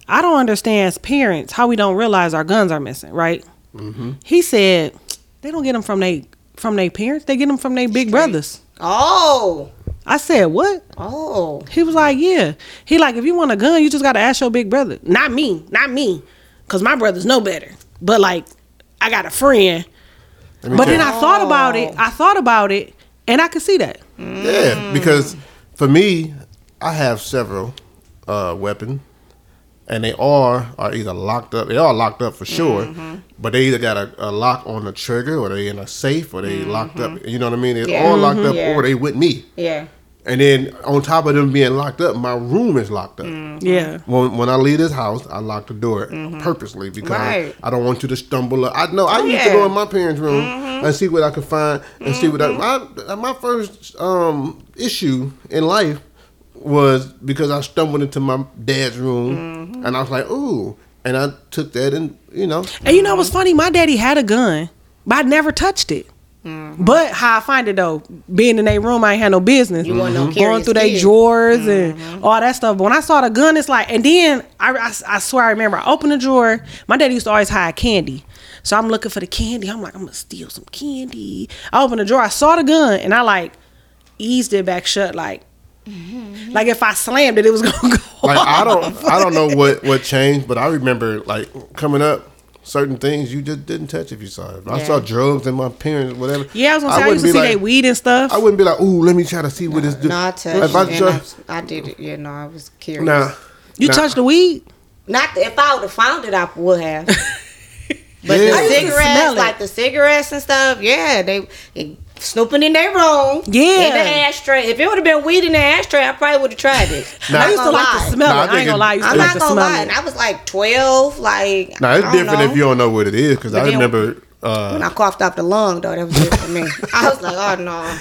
I don't understand as parents how we don't realize our guns are missing. Right? Mm-hmm. He said they don't get them from they from their parents. They get them from their big brothers. Oh. I said what? Oh. He was like, yeah. He like, if you want a gun, you just gotta ask your big brother. Not me, not me, cause my brothers know better. But like, I got a friend. But then I thought about it. I thought about it, and I could see that. Yeah, because for me, I have several uh, weapons, and they all are either locked up. They are locked up for sure, mm-hmm. but they either got a, a lock on the trigger, or they in a safe, or they locked up. Mm-hmm. You know what I mean? They're Yeah. all locked up, Yeah. or they with me. Yeah. And then on top of them being locked up, my room is locked up. Yeah. When, when I leave this house, I lock the door purposely because Right. I don't want you to stumble. I know I Oh, used to yeah. go in my parents' room and see what I could find and see what I, my my first um, issue in life was because I stumbled into my dad's room and I was like, ooh, and I took that and you know, And you know what's funny? My daddy had a gun, but I never touched it. Mm-hmm. But how I find it though, being in their room, I ain't had no business. You wasn't no mm-hmm. going through their kid. drawers and mm-hmm. all that stuff. But when I saw the gun, it's like, and then I, I, I swear I remember I opened the drawer. My daddy used to always hide candy. So I'm looking for the candy. I'm like, I'm gonna steal some candy. I opened the drawer, I saw the gun, and I like eased it back shut, like, *laughs* like if I slammed it, it was gonna go. like I don't I don't know what what changed, but I remember like coming up. Certain things you just didn't touch if you saw it. If I saw drugs in my parents, whatever. Yeah, I was gonna say I, wouldn't used to see like- they weed and stuff. I wouldn't be like, ooh, let me try to see what this do. No, I If touched I it. and try- I, I did it. Yeah, no, I was curious. Nah, you nah. touched the weed? Not if I would have found it, I would have. *laughs* But Yeah. The cigarettes, smell like the cigarettes and stuff, yeah, they, they snooping in their room. Yeah. In the ashtray. If it would have been weed in the ashtray, I probably would have tried it. *laughs* Nah. I used to gonna like lie. to smell Nah, I it. I think ain't gonna lie. I used I'm like not to gonna smell lie. And I was like 12, like. Nah, it's I don't different know. if you don't know what it is. Because I remember. Uh, When I coughed off the lung, though, that was it for me. I was like, oh no.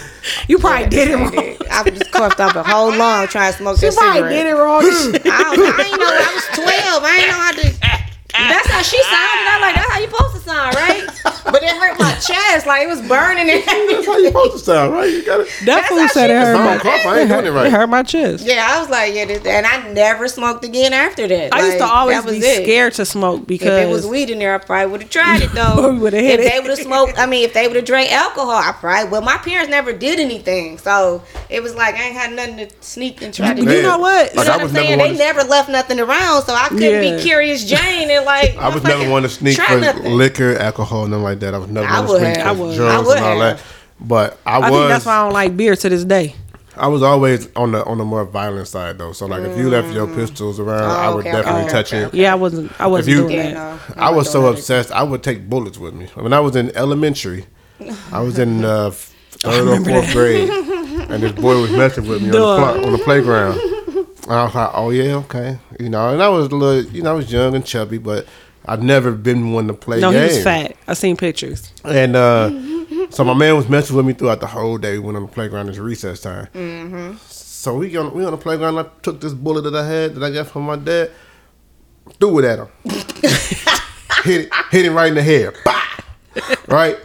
You probably did it I wrong. did. I just coughed off a whole lung trying to smoke She that probably did it wrong. I, don't, I ain't know. I was 12. I ain't know how to. That's how she sounded. I'm like, that's how you supposed to sound, right? *laughs* But it hurt my chest. Like, it was burning and *laughs* that's how you supposed to sound, right? You got it. That fool how said she it hurt I my don't cough. I ain't doing it right. It right. hurt my chest. Yeah, I was like, yeah, this, and I never smoked again after that. I used to always be it. scared to smoke because If it was weed in there, I probably would have tried it though. *laughs* We would've hit if it. they would have smoked, I mean, if they would have drank alcohol, I probably. Well, my parents never did anything, so it was like I ain't had nothing to sneak and try to You do. You know what? You Like, know I what I'm saying? They never left nothing around, so I couldn't Yeah. be curious Jane and like. I was never one to sneak for nothing. liquor, alcohol, nothing like that. I was never I one to sneak have. for I would. drugs I would and all that. But I, I was. think that's why I don't like beer to this day. I was always on the on the more violent side though. So like, if you left your pistols around, I would Mm. okay, definitely okay, touch okay, it. okay. Yeah, I wasn't. I wasn't you- doing Yeah, that. no, I was so doing that. obsessed. I would take bullets with me. When I was in elementary, I was in uh, *laughs* third or fourth grade, and this boy was messing with me on the, Duh. on the playground. I was like, "Oh yeah, okay," you know. And I was a little, you know, I was young and chubby, but I've never been one to play No, games. he was fat. I seen pictures. And uh, so my man was messing with me throughout the whole day. We went on the playground. It's recess time. Mm-hmm. So we on we on the playground. I took this bullet that I had that I got from my dad, threw it at him, *laughs* hit it, hit him right in the head. Bah! Right.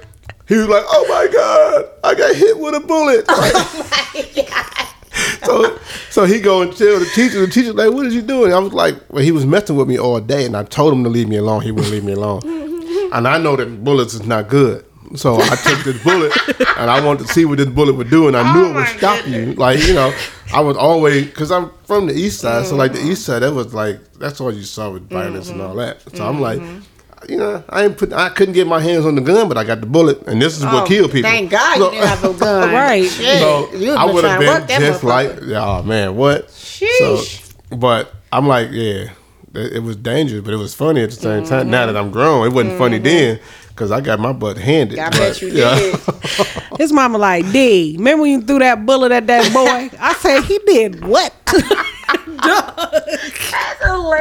He was like, "Oh my god, I got hit with a bullet." *laughs* *laughs* so so he go and tell the teacher. The teacher like, "What is you doing?" I was like, "Well, he was messing with me all day, and I told him to leave me alone. He wouldn't leave me alone." *laughs* and I know that bullets is not good. So I took this bullet *laughs* and I wanted to see what this bullet would do, and I knew it oh would stop you. Like you know, I was always because I'm from the east side, so like the mm-hmm. east side, that was like that's all you saw with violence and all that. So I'm like, mm-hmm. You know, I ain't put, I couldn't get my hands on the gun, but I got the bullet, and this is what Oh, killed people. Thank God you didn't have a *laughs* gun. Right. Shit. so you I been would have trying to work been that just like, oh man, what? Sheesh. So, but I'm like, yeah, it, it was dangerous, but it was funny at the same time. Now that mm-hmm. I'm grown, it wasn't funny mm-hmm. then because I got my butt handed. I but, bet you yeah. did. *laughs* His mama like, D, remember when you threw that bullet at that boy? I said, he did what? *laughs* That's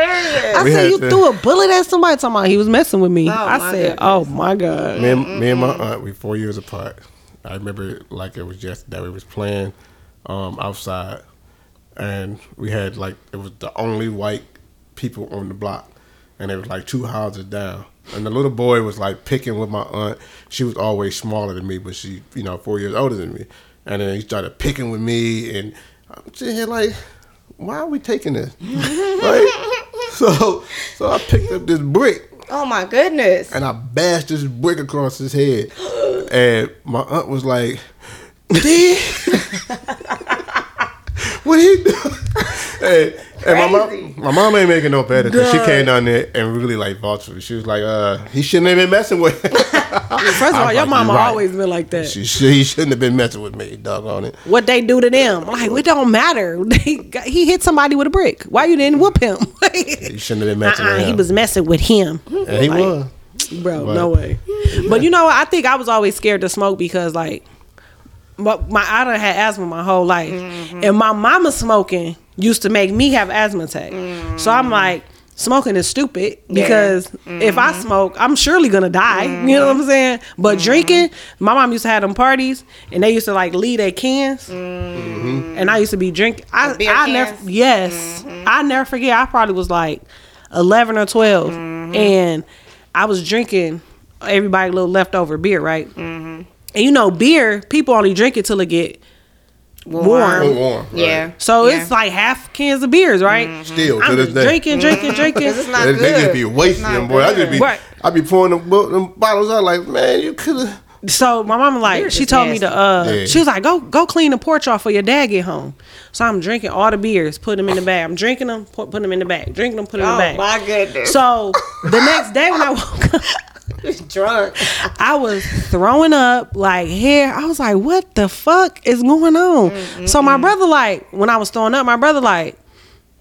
hilarious. I We said, had you to- threw a bullet at somebody talking about he was messing with me. Oh, I my said, goodness. oh my God. me, and, me and my aunt, we four years apart. I remember it like it was just that we was playing um, outside, and we had like it was the only white people on the block, and it was like two houses down. And the little boy was like picking with my aunt. She was always smaller than me, but she, you know, four years older than me. And then he started picking with me, and I'm sitting here like, why are we taking this? *laughs* right? *laughs* So, so I picked up this brick Oh my goodness. and I bashed this brick across his head. And my aunt was like, "Dad, *laughs* what he doing? *laughs* and, and my mom, my mom ain't making no better because she came down there and really like vouched for me. She was like, "Uh, he shouldn't have been messing with." *laughs* First of all, I was your like, mama right." always been like that. She, she, he shouldn't have been messing with me, dog on it. what they do to them. Like, it don't matter. *laughs* They got, he hit somebody with a brick. Why you didn't whoop him? *laughs* He shouldn't have been messing uh-uh, with him. he was messing with him. and he like- was. Bro, But- no way. But you know, what? I think I was always scared to smoke because like my, my I done had asthma my whole life, and my mama smoking used to make me have asthma attack. So I'm like. Smoking is stupid because if I smoke, I'm surely gonna die. *laughs* You know what I'm saying? But drinking, my mom used to have them parties, and they used to like leave their cans, and I used to be drinking. I, I never, yes, I never forget. I probably was like 11 or 12, and I was drinking everybody little leftover beer, right? And you know, beer people only drink it till it get warm. Oh, warm. right. Yeah. So Yeah. it's like half cans of beers, right? Still to this day. drinking, drinking, *laughs* drinking. It's not They, good. they just be wasting them, not boy. I just be. Right. I be pouring them, bo- them bottles out like, man, you could have. So my mama like Beer she is told me to uh Yeah. she was like go go clean the porch off for your dad get home. So I'm drinking all the beers, put them in the bag. I'm drinking them, put, put them in the bag, drinking them, put them in Oh the bag. my goodness. So the next day when I woke up, *laughs* drunk. I was throwing up like hair. I was like, what the fuck is going on? Mm, mm, so my mm. brother like when I was throwing up, my brother like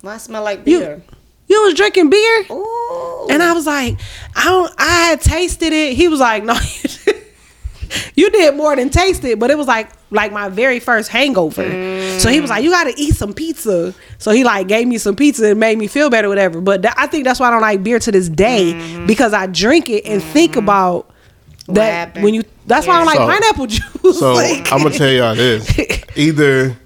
Mine smell like You- beer. you was drinking beer. Ooh. And I was like, I don't. I had tasted it. He was like, *laughs* no, *laughs* you did- more than taste it, but it was like like my very first hangover. So he was like, you got to eat some pizza. So he like gave me some pizza and made me feel better, whatever. But tha- I think that's why I don't like beer to this day mm-hmm. because I drink it and think mm-hmm. about that when you. That's why I don't like So- pineapple juice. So *laughs* Like- I'm gonna tell y'all this: *laughs* either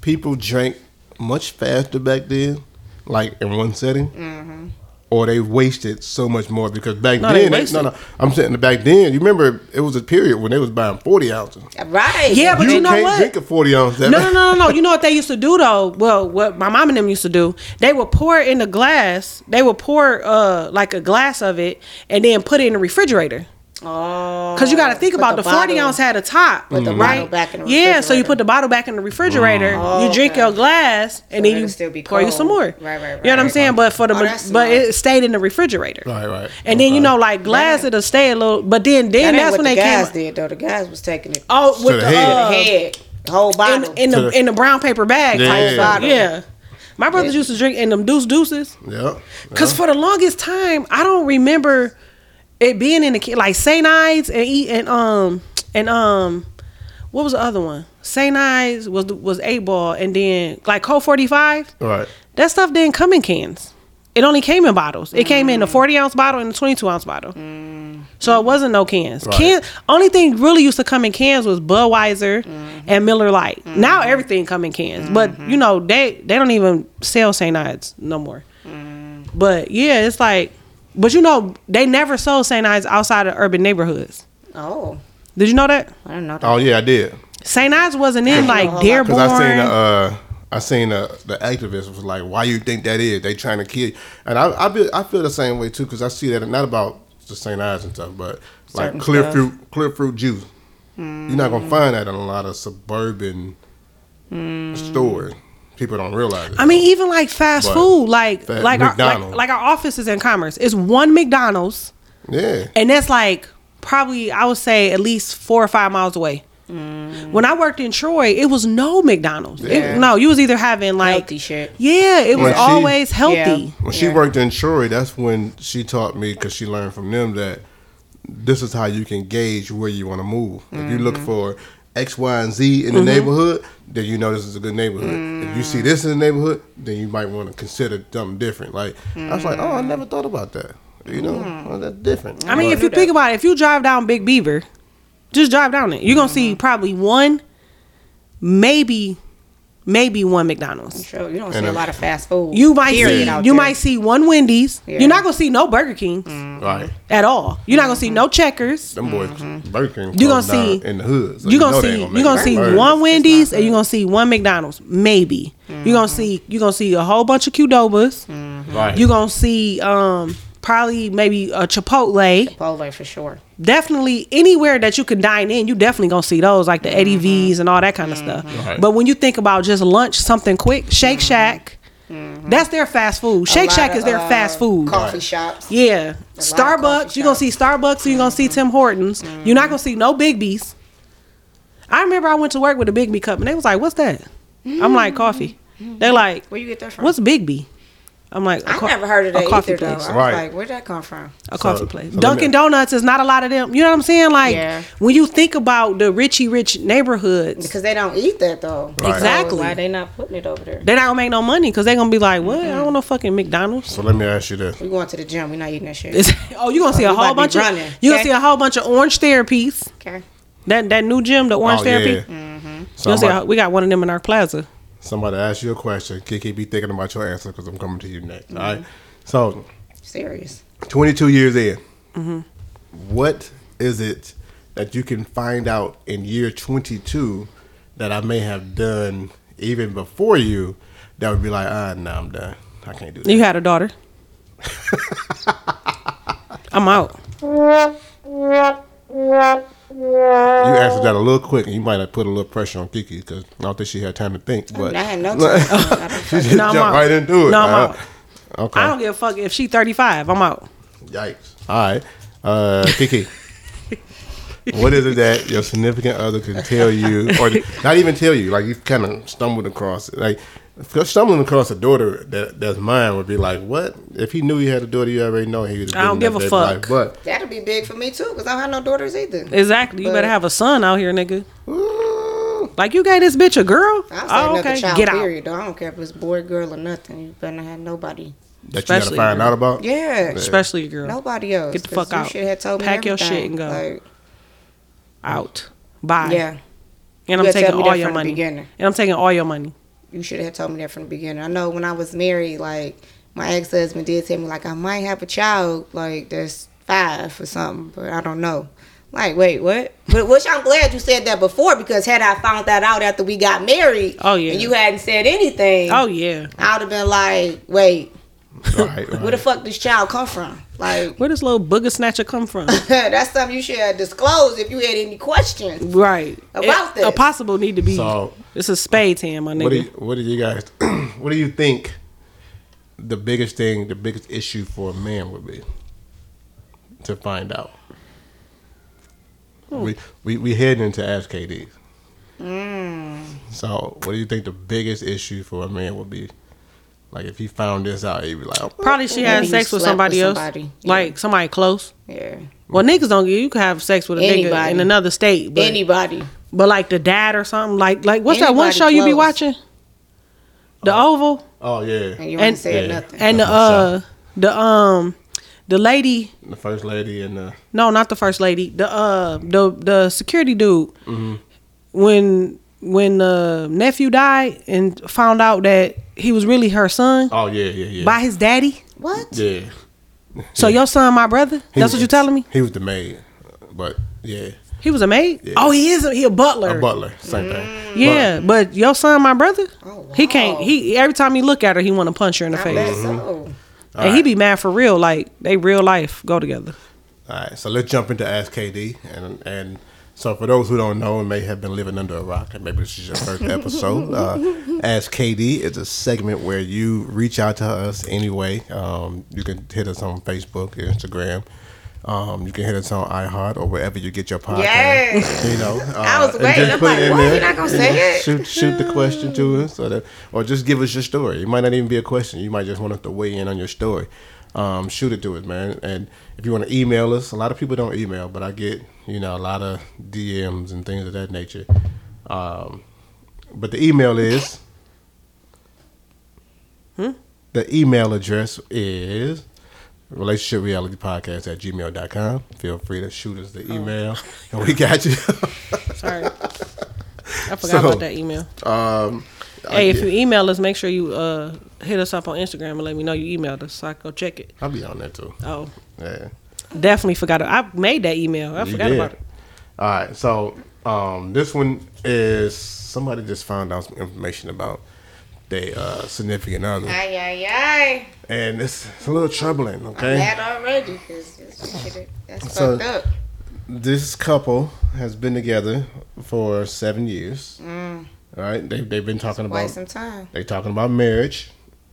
people drank much faster back then, like in one setting, mm-hmm. Or they wasted so much more because back No, then, they- wasted. no, no, I'm saying back then. You remember it was a period when they was buying 40 ounces. Right. Yeah, but you know can't what? drink a 40 ounce. No, no, no, no, *laughs* no. You know what they used to do though? Well, what my mom and them used to do, they would pour it in a glass. They would pour uh like a glass of it and then put it in the refrigerator. Oh. Cause you got to think about the, forty bottle- ounce had a top, Put the right? bottle back in the yeah, so you put the bottle back in the refrigerator. Oh, you drink okay. your glass, and So then you still be pour you some more. Right, right, right. You know what I'm right. saying? But for the Oh, but smart. it stayed in the refrigerator. Right, right. And then you know, like glass, That- it'll stay a little. But then, then That that's when the they guys came. did though. The guys was taking it Oh, To with the the, head. uh, head, the whole bottle. in, in the the- in the brown paper bag. Yeah. type. Bottle. Yeah. My brothers used to drink in them deuce deuces. Yeah. Cause for the longest time, I don't remember it being in the ki- like Saint Ides and eat and um and um what was the other one? Saint Ides was was eight ball and then like Colt forty five. Right. That stuff didn't come in cans. It only came in bottles. It came in a mm. forty ounce bottle and a twenty two ounce bottle. Mm. So it wasn't no cans. Right. Can only thing really used to come in cans was Budweiser mm-hmm. and Miller Lite. Mm-hmm. Now everything come in cans, but mm-hmm. you know they they don't even sell Saint Ides no more. Mm. But yeah, it's like, but you know they never sold Saint Ides outside of urban neighborhoods. oh, Did you know that I didn't know that. Oh yeah, I did. Saint Ides wasn't in like Cause Dearborn? Because I seen the uh, I seen the the activist was like, "Why you think that is? They trying to kill." You. And I I feel, I feel the same way too because I see that not about the St. Ides and stuff, but like Certain clear stuff. fruit clear fruit juice. You're not gonna find that in a lot of suburban stores. People don't realize it. I mean, even like fast But food, like fa- like our, like, like our offices in Commerce. It's one McDonald's, yeah, and that's like probably I would say at least four or five miles away. When I worked in Troy, it was no McDonald's. It- Yeah. no, you was either having like Healthy shit. Yeah, it was she- always healthy. When she worked in Troy, that's when she taught me because she learned from them that this is how you can gauge where you want to move. If you look Mm-hmm. for X, Y, and Z in the Mhm. neighborhood, then you know this is a good neighborhood. If you see this in the neighborhood, then you might want to consider something different. Like I was like, oh, I never thought about that. You know, oh, that's different. I mean, if you think about it, if you drive down Big Beaver, just drive down it. You're gonna see probably one, maybe, maybe one McDonald's. Sure, you don't see And a a- lot of fast food. You might see you there. might see one Wendy's. Yeah. You're not gonna see no Burger King right, at all. You're not gonna see no Checkers. them boys, Mm-hmm. Burger King You gonna see- in the hood. so you're gonna know they see ain't you're gonna see burgers. one Wendy's and you're gonna see one McDonald's, maybe. You're gonna see you're gonna see a whole bunch of Qdobas. Right. You're gonna see um probably maybe a Chipotle. Chipotle for sure. Definitely anywhere that you can dine in, you definitely gonna see those like the mm-hmm. Eddie V's and all that kind of mm-hmm. stuff. Right. But when you think about just lunch, something quick, Shake mm-hmm. Shack, that's their fast food. Shake lot Shack of, is their uh, fast food. Coffee shops. Yeah, of Starbucks. You're gonna see Starbucks. You're gonna see Tim Hortons. You're not gonna see no Biggby's. I remember I went to work with a Biggby cup, and they was like, "What's that?" I'm like, "Coffee." They're like, Where you get that from? "What's Biggby?" I'm like, I co- never heard of a that coffee either, though. place. I was Right. like, where'd that come from? A So- coffee place. so Dunkin' me- Donuts is not a lot of them. You know what I'm saying? Like Yeah. when you think about the richy rich neighborhoods, Because they don't eat that though. Right. Exactly. So why they not putting it over there? they're not gonna make no money because they're gonna be like, "What? I don't know fucking McDonald's." So let me ask you this: We going to the gym. We not eating that shit. It's- *laughs* oh, you gonna oh, see Oh, a whole bunch be of running, you gonna see a whole bunch of Orangetheories. okay. That that new gym, the orange Oh, therapy. yeah. Mm-hmm. You gonna see a- Somebody, we got one of them in our plaza. Somebody ask you a question. Kiki, be thinking about your answer because I'm coming to you next. All right. So Sirius. 22 years in, Mm-hmm. what is it that you can find out in year 22 that I may have done even before you that would be like, ah, no, I'm done. I can't do that. You had a daughter. *laughs* I'm out. *laughs* You answered that a little quick, and you might have put a little pressure on Kiki because I don't think she had time to think. But I had no *laughs* time. Don't she just No, I'm jumped out. right into it. No, I'm Uh, out. Okay. I don't give a fuck if she 35. I'm out. Yikes. All right. Uh, Kiki. *laughs* what is it that your significant other can tell you, or not even tell you? Like you've kind of stumbled across it. Like if stumbling across a daughter that that's mine would be like, what? If he knew he had a daughter, you already know he was. I don't give a fuck. But That'll be big for me too, because I don't have no daughters either. Exactly. You better have a son out here, nigga. ooh, Like you gave this bitch a girl. I'll say Oh, another okay. child, Get out. period, though. I don't care if it's boy, girl, or nothing. You better not have nobody. that you got to Especially find girl. out about. Yeah. Especially a girl. Nobody else. Get the fuck out. should have told me Pack your shit and go. Like, Out. Bye. yeah. And You I'm taking all your from the money. beginning. And I'm taking all your money. You should have told me that from the beginning. I know when I was married, like my ex husband did tell me like I might have a child like that's five or something, but I don't know. Like, wait, what? But which I'm glad you said that before because had I found that out after we got married, Oh, yeah. and you hadn't said anything, Oh yeah. I would have been like, wait, Right. right. where the fuck this child come from? Like, Where does little booger snatcher come from? *laughs* that's something you should have disclosed if you had any questions. right. About It- this. A possible need to be. So- it's a spade hand, my What do you, what do you guys? *clears throat* what do you think? The biggest thing, the biggest issue for a man would be to find out. Hmm. We we we heading into Ask KD. Mm. So, what do you think the biggest issue for a man would be? Like, if he found this out, he'd be like, oh, Probably she had sex with somebody with else, somebody. Yeah. like somebody close. Yeah. Well, niggas don't get. You can have sex with a nigga in another state, but Anybody. but like the dad or something. Like like what's that one Anybody show you be watching? The Oval oh yeah, And you And- ain't said Yeah. nothing. and the uh the um the lady. the first lady and the No, not the first lady. The uh the the security dude. Mm-hmm. When when the nephew died and found out that he was really her son oh yeah yeah yeah by his daddy. What? yeah. So your son, my brother. He That's was- what you're telling me? He was the maid, but yeah, He was a maid. Yeah. Oh, he is. A, he a butler. a butler, same thing. Yeah, but your son, my brother, Oh, wow. he can't. He every time he look at her, he want to punch her in the I face, bet so. Mm-hmm. and he be mad for real. Like they real life go together. All right, so let's jump into Ask KD, and and so for those who don't know and may have been living under a rock, and maybe this is your first episode, *laughs* uh, Ask KD is a segment where you reach out to us anyway. Um, you can hit us on Facebook, Instagram, Um, you can hit us on iHeart or wherever you get your podcast. Yes. You know, uh, I was waiting. just I'm put like, it in what? there. You're not gonna say it? Shoot, shoot the question to us, or, the, or just give us your story. It might not even be a question. You might just want us to weigh in on your story. Um, shoot it to us, man. And if you want to email us, a lot of people don't email, but I get you know a lot of DMs and things of that nature. Um, but the email is. The email address is relationship reality podcast at gmail.com. Feel free to shoot us the email and *laughs* we got you. Sorry. I *laughs* forgot So, about that email. Um, Hey, if you email us, make sure you uh, hit us up on Instagram and let me know you emailed us so I can go check it. I'll be on there too. Oh, Yeah. definitely forgot. It. I made that email. I You forgot did. about it. All right. So um, this one is somebody just found out some information about their uh, significant other. Ay, ay, ay. And it's, it's a little troubling, I'm okay? mad already because this shit, that's So- fucked up. This couple has been together for seven years. Mm. All right. They, they've been talking Quite about some time. They talking about marriage,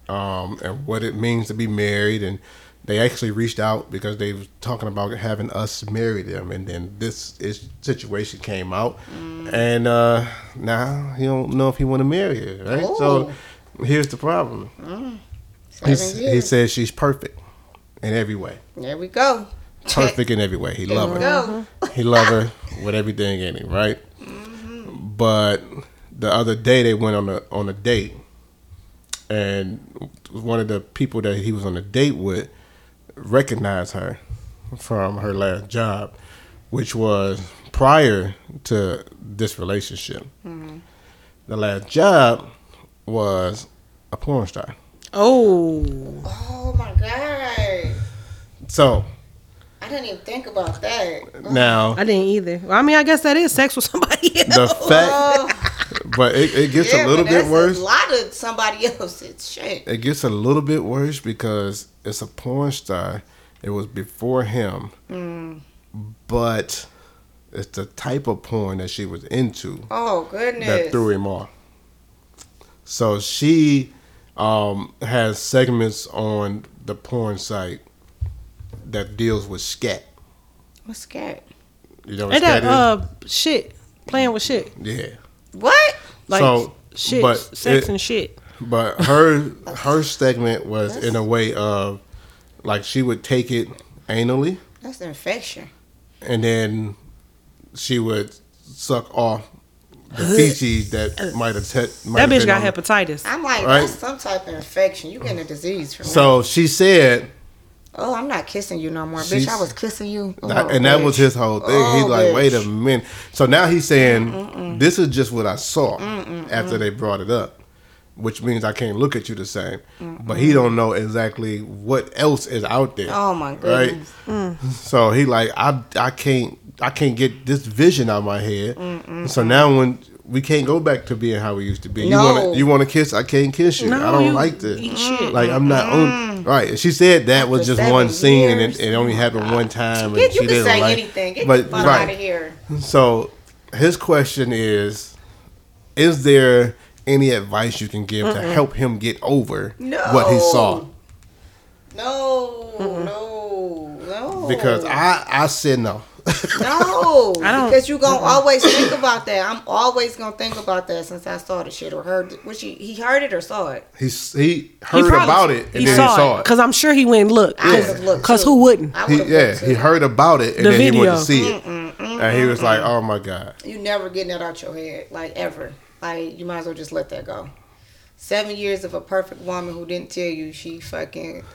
um, and what it means to be married, and they actually reached out because they was talking about having us marry them, and then this is, situation came out, Mm. and uh, now he don't know if he want to marry her, right? So here's the problem. Mm. He, Seven he years. says she's perfect in every way, There we go. perfect in every way. He There love her. go. He love her with everything in him, right? But the other day they went on a on a date, and one of the people that he was on a date with recognized her from her last job, which was prior to this relationship. Mhm. The last job was a porn star. Oh. Oh my god. So I didn't even think about that. now I didn't either. Well, I mean, I guess that is sex with somebody else. the fact, but it, it gets Yeah, a little but bit worse. A lot of somebody *laughs* else's shit. It gets a little bit worse because it's a porn star. It was before him, Mm. but it's the type of porn that she was into Oh goodness. that threw him off. So she um, has segments on the porn site that deals with scat. What's scat? You know what Ain't scat that uh shit? Playing with shit. Yeah. What? Like so, shit, but sex it- and shit. But her *laughs* her segment was in a way of like she would take it anally That's an infection. and then she would suck off the feces that might have te- might That bitch been got on the- hepatitis. I'm like, Right. that's some type of infection. You getting a disease from So that. she said, Oh, I'm not kissing you no more, bitch. I was kissing you. Oh, and that was his whole thing. Oh, He's like, wait a minute. So now he's saying, this is just what I saw after they brought it up, which means I can't look at you the same. But he don't know exactly what else is out there. Oh my right? goodness. Mm. So he like, I I can't I can't get this vision out of my head. Mm-mm. So now when we can't go back to being how we used to be. No. You want to you want to kiss? I can't kiss you. No, I don't you like this. Like I'm not on. Right. And she said that was just one seven scene and it, it only happened one time. And you she can didn't say like. anything. Get but right. out of here. So his question is: Is there any advice you can give to Mm-mm. help him get over No. what he saw? No, no, no. Because I I said no. No, I don't- because you gonna always think about that. I'm always gonna think about that since I saw the shit or heard. it. Was he he heard it or saw it? He he He heard probably- about it and then he saw it. Because I'm sure he went and looked. I would've looked Because who wouldn't? I He, yeah, looked he heard about it and The then he went video. to see it, Mm-mm, and he was like, "Oh my god." You never getting that out your head, like ever. Like you might as well just let that go. Seven years of a perfect woman who didn't tell you she fucking. *laughs*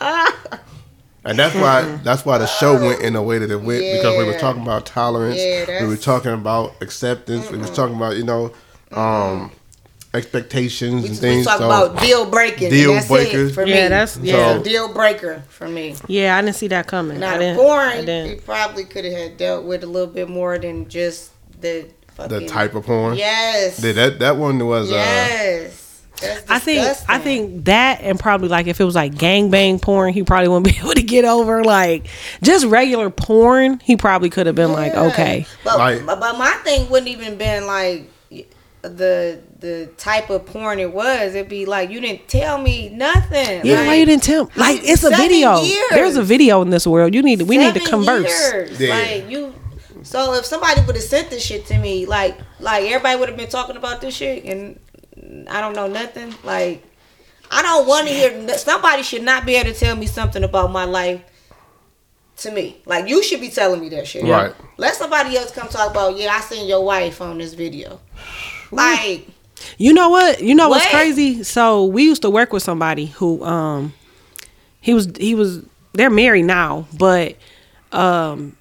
*laughs* Ugh. And that's why that's why the show went in the way that it went because we were talking about tolerance. Yeah, we were talking about acceptance. We was talking about you know um, expectations We, and things. we things. talk so about deal breaking. Deal and that's breakers. It for Yeah, me. that's- yeah. a deal breaker for me. Yeah, I didn't see that coming. Now I the didn't. porn, I he probably could have dealt with a little bit more than just the fucking, the type of porn. Yes. Yeah, that that one was. Uh, yes. That's I think I think that and probably like if it was like gangbang porn, he probably wouldn't *laughs* be able to get over like just regular porn. He probably could have been like, okay, But, Like- but but my thing wouldn't even been like the the type of porn it was, it'd be like you didn't tell me nothing. Yeah, like, why you didn't tell? Me? Like it's a video. years. There's a video in this world. You need to. We need to converse. Yeah. Like you. So if somebody would have sent this shit to me, like like everybody would have been talking about this shit, and I don't know nothing. Like I don't want to hear. Somebody should not be able to tell me something about my life. To me, like you should be telling me that shit. Right. Let somebody else come talk about. Yeah, I seen your wife on this video. Like You know what? You know what's crazy? So we used to work with somebody who um he was he was they're married now, but um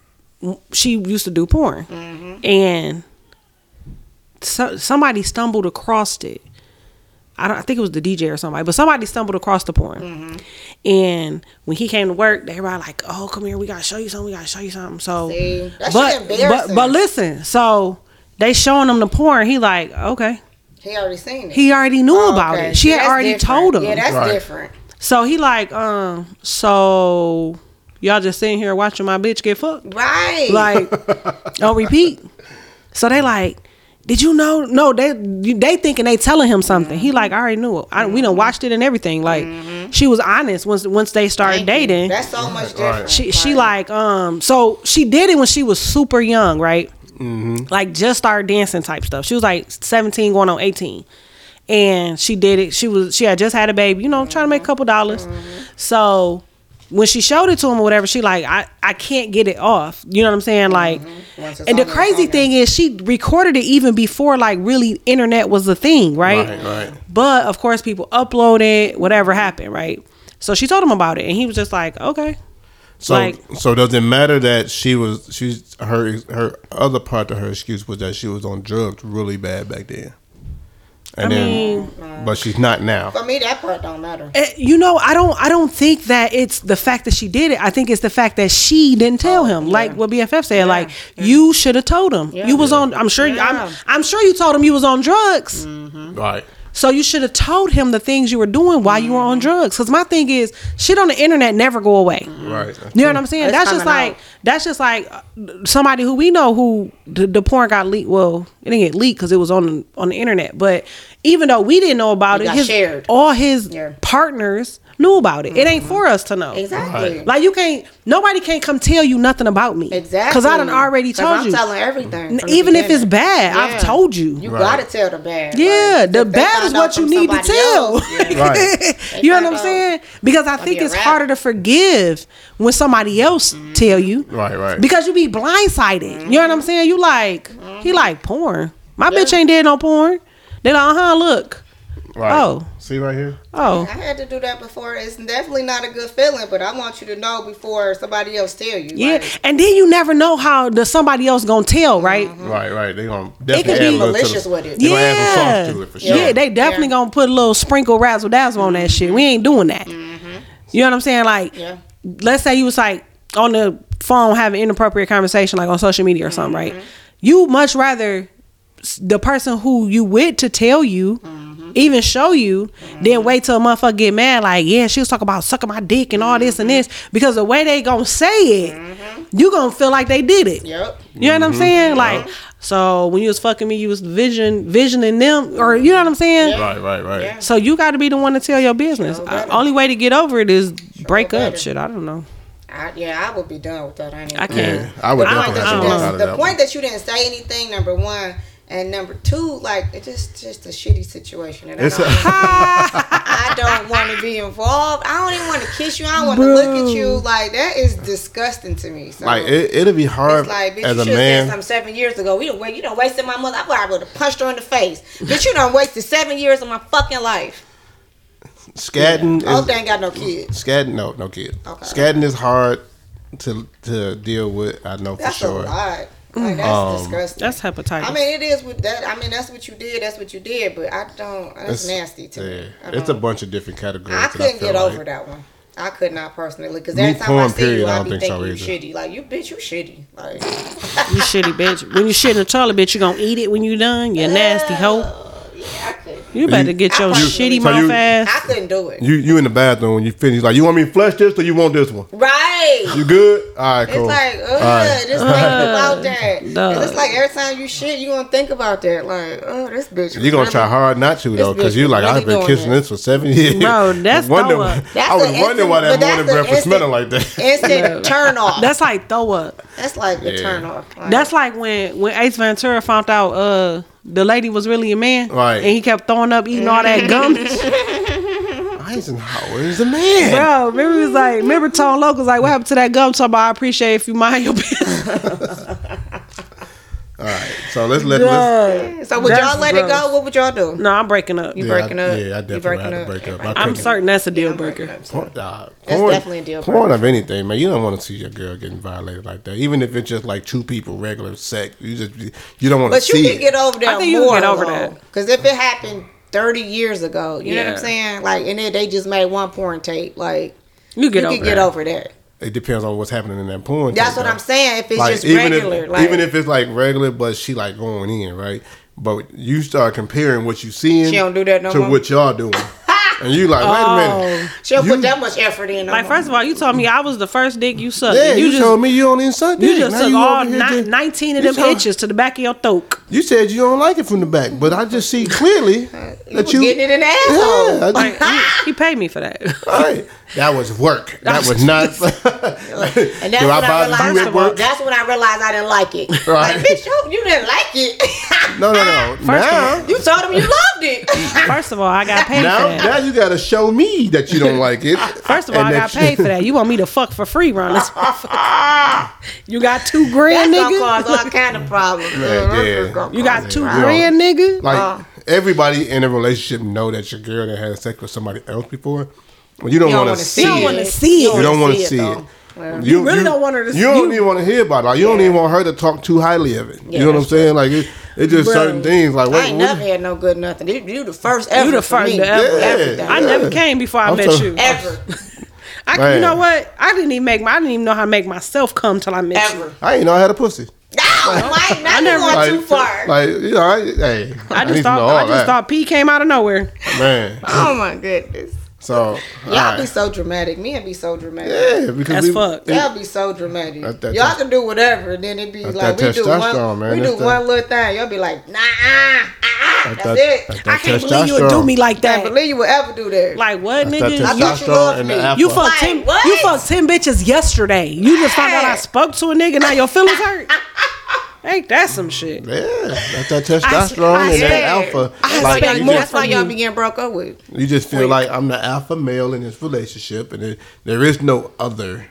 she used to do porn. And so, somebody stumbled across it. I don't I think it was the DJ or somebody, but somebody stumbled across the porn. And when he came to work, they were like, "Oh, come here, we gotta show you something. We gotta show you something." So, See, that but but but listen, so they showing him the porn. He like, okay, he already seen it. he already knew about Okay, it. She see, had already different. told him. Yeah, that's Right. different. so he like, um, so y'all just sitting here watching my bitch get fucked, Right. like on repeat. So they like, did you know? No, they they thinking they telling him something. He like, I already knew it. I, we done watched it and everything. Like, she was honest once once they started Mm-hmm. Thank you. dating. That's so much different. She she like um so she did it when she was super young, right? Like just started dancing type stuff. She was like 17 going on 18. And she did it. She was she had just had a baby, you know, trying to make a couple dollars. So when she showed it to him or whatever, she like I I can't get it off. You know what I'm saying? Like Once it's and the crazy thing is she recorded it even before like really internet was a thing, right? Right, right. But of course people uploaded, whatever happened, right? So she told him about it and he was just like, Okay. So Like- so does it matter that she was she's her her other part of her excuse was that she was on drugs really bad back then, and I then but she's not now. For me, that part don't matter. Eh, you know i don't i don't think that it's the fact that she did it. I think it's the fact that she didn't tell him like what bff said like you should have told him. You was on i'm sure Yeah. I'm, I'm sure you told him you was on drugs. Right. So you should have told him the things you were doing while you were on drugs because my thing is shit on the internet never go away Right. you know what I'm saying? It's that's just coming like that's just like uh, somebody who we know who the, the porn got leaked. Well, it didn't get leaked because it was on the, on the internet. But even though we didn't know about It it, got his shared. all his Yeah. partners knew about it. It ain't for us to know. Exactly. Like you can't. Nobody can't come tell you nothing about me. Exactly. Because I done already 'Cause told I'm you. telling everything. Even if it's bad, Yeah. I've told you. You Right. gotta tell the bad. Yeah, Like, the bad is what you need to tell. *laughs* yeah. Right. you know what I'm saying? Because I think be it's rap. harder to forgive when somebody else mm-hmm. tell you. Right, right. Because you be blindsided. You know what I'm mm-hmm. saying? You like he mm-hmm. like porn. My bitch ain't did no porn. They like, uh huh, look. Right. Oh. See right here. Oh. I had to do that before. It's definitely not a good feeling, but I want you to know before somebody else tell you. Yeah. Like, And then you never know how the somebody else gonna tell, right? Mm-hmm. Right, right. They gonna could definitely be add a little malicious to the, with it. They gonna Yeah. add some sauce to it for sure. Yeah, they definitely Yeah. gonna put a little sprinkle razzle dazzle on that shit. We ain't doing that. Mm-hmm. You know what I'm saying? Like, Yeah. let's say you was like on the phone having inappropriate conversation, like on social media or something, right? Mm-hmm. You much rather the person who you with to tell you, even show you, than wait till a motherfucker get mad. Like, yeah, she was talking about sucking my dick and all this and this because the way they gonna say it, you gonna feel like they did it. Yep. You know what I'm saying? Like, so when you was fucking me, you was vision visioning them, or you know what I'm saying? Right, right, right. So you got to be the one to tell your business. Sure Uh, only way to get over it is break up. Shit, I don't know. I, yeah, I would be done with that. I, I can't. Yeah, I would The definitely have to I walk out of the that. point that you didn't say anything, number one, and number two, like it's just just a shitty situation, and *laughs* I don't, a- I don't want to be involved. I don't even want to kiss you. I don't want to look at you. Like that is disgusting to me. So, Like it, it'll be hard it's like, bitch, as you a should have said something seven years ago. We don't. You don't wasted my mother. I would have punched her in the face. Bitch, you don't wasted seven years of my fucking life. Scatting Oh, is they ain't got no kids. scatting. No, no kid. Okay. Scatting is hard to to deal with. I know for That's sure. A lot. Like, that's Um, disgusting. That's hepatitis. I mean, it is with that. I mean, that's what you did. That's what you did. But I don't. That's It's- nasty to me. Yeah, I it's a bunch of different categories. I couldn't feel get like. over that one. I could not personally because Me every time I see period, you, I I don't be think so thinking you either. shitty. Like you, bitch, you shitty. Like you shitty bitch. When you shit in the toilet, bitch, you gonna eat it when you done. You *laughs* nasty hoe. yeah, I couldn't. You better get your You- shitty so you- ass. I couldn't do it. You you in the bathroom when you finish like you want me to flush this or you want this one? Right. You good? All right, cool. It's cool. like, ugh, right. just thinking about that. Dog. 'Cause It's like every time you shit, you gonna think about that. Like, oh, this bitch. You're gonna try hard not to though, because you was like really I've been doing kissing that. this for seven years. Bro, *laughs* that's I wonder, throw up. That's I was an wondering why that but morning that's breath was smelling like that. Instant turn off. That's like throw up. That's like the Yeah. turn off. Like, That's like when when Ace Ventura found out uh the lady was really a man, Right. And he kept throwing up, eating all that gum. *laughs* Einhorn is a man. Bro, remember he was like, remember Tone Loc was like, what happened to that gum? Talking about I appreciate if you mind your business. *laughs* All right, so let's let let's, so would y'all let it go? What would y'all do? no, I'm breaking up. You yeah, breaking I, up? Yeah, I You definitely breaking have to up? break up. I I'm couldn't- certain that's a deal I'm breaker. up, so. Porn, nah, uh, That's porn- definitely a deal Porn breaker. of anything, man. You don't want to see your girl getting violated like that. Even if it's just like two people, regular sex. You just you don't want to But you see can it. get over that I think you can get over that. Because if it happened 30 years ago, you know what I'm saying? Like, and then they just made one porn tape. Like, You get you over can get over that. It depends on what's happening in that porn. That's tape, what though. I'm saying. If it's Like, just even regular, if, like, even if it's like regular, but she like going in right. But you start comparing what you seeing She don't do that no to more? what y'all doing, and you like, wait a minute. Oh. she don't you- put that much effort in. No Like more. first of all, you told me I was the first dick you sucked. Yeah, and you, you, just told me you don't even suck you just Now took you all ni- just- 19 of them told- inches to the back of your throat. You said you don't like it from the back, but I just see clearly *laughs* you that was you. getting it in the asshole. Yeah, I Like just- he, he paid me for that. Right. *laughs* That was work. *laughs* That was not. And that's *laughs* Do I when I bother realized. you at work? That's when I realized I didn't like it. *laughs* Right. Like, bitch, you, you didn't like it. No, no, no. Now, you told him you loved it. First of all, I got paid now, for that. now you got to show me that you don't like it. First of all, I got paid for that. You want me to fuck for free, Ron? You got two grand, That's gonna nigga. cause all kind of problems. Man, yeah. You got two Yeah. grand, nigga. Like Uh. everybody in a relationship know that your girl that had sex with somebody else before. Well, you don't, don't want wanna to see see You don't it. want to see it. You don't want to see it, see though. it. Well, You really don't want her to You don't see- even want to hear about it. Like, you don't even want her to talk too highly of it. Yeah, you know what I'm that's saying? Like it, it's just Bro. certain things. Like I ain't what- never had no good nothing. You, you the first ever. You the first me. to ever. Yeah. Everything. I never came before I I'm met so- you. *laughs* Ever. I, you know what? I didn't even make. My, I didn't even know how to make myself come till I met you. Ever. I ain't know I had a pussy. No, Mike, now you never- going Like, too far. like you know, I, hey, I need just to thought. I just that. thought P came out of nowhere. man. *laughs* oh my goodness. So Y'all alright. be so dramatic. Me and be so dramatic. yeah, because As we, fuck. Y'all be so dramatic. That- that- Y'all can do whatever, and then it be like we do one, man. we That's do that- one little thing. Y'all be like, nah, ah, ah, That's that's it. that's I can't believe you would do me like Can't that. believe you would ever do that. Like what, That's that nigga? I You, thought you testosterone loved me. you fucked Like, ten. what? You fucked ten bitches yesterday. You just found out I spoke to a nigga. Now your feelings hurt. *laughs* Ain't that some shit? Yeah, that's that testosterone I and that alpha. I like expect you more just, that's why y'all you. be getting broke up with. you just feel like I'm the alpha male in this relationship, and there, there is no other.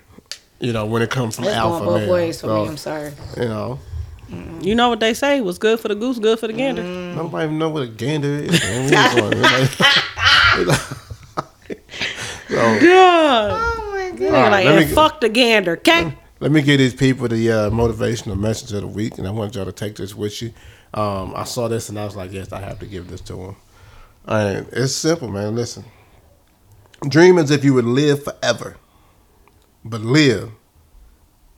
You know, when it comes from It's alpha going both male. ways for So, me. I'm sorry. You know, You know what they say? What's good for the goose, good for the gander. Mm. nobody even know what a gander is. man. We ain't going- it's like- *laughs* so, *laughs* God. Oh my god. Right, like, let and me- fuck the gander, okay? Let me give these people the uh, motivational message of the week, and I want y'all to take this with you. Um, I saw this and I was like, yes, I have to give this to them. All right, it's simple, man. Listen, dream as if you would live forever, but live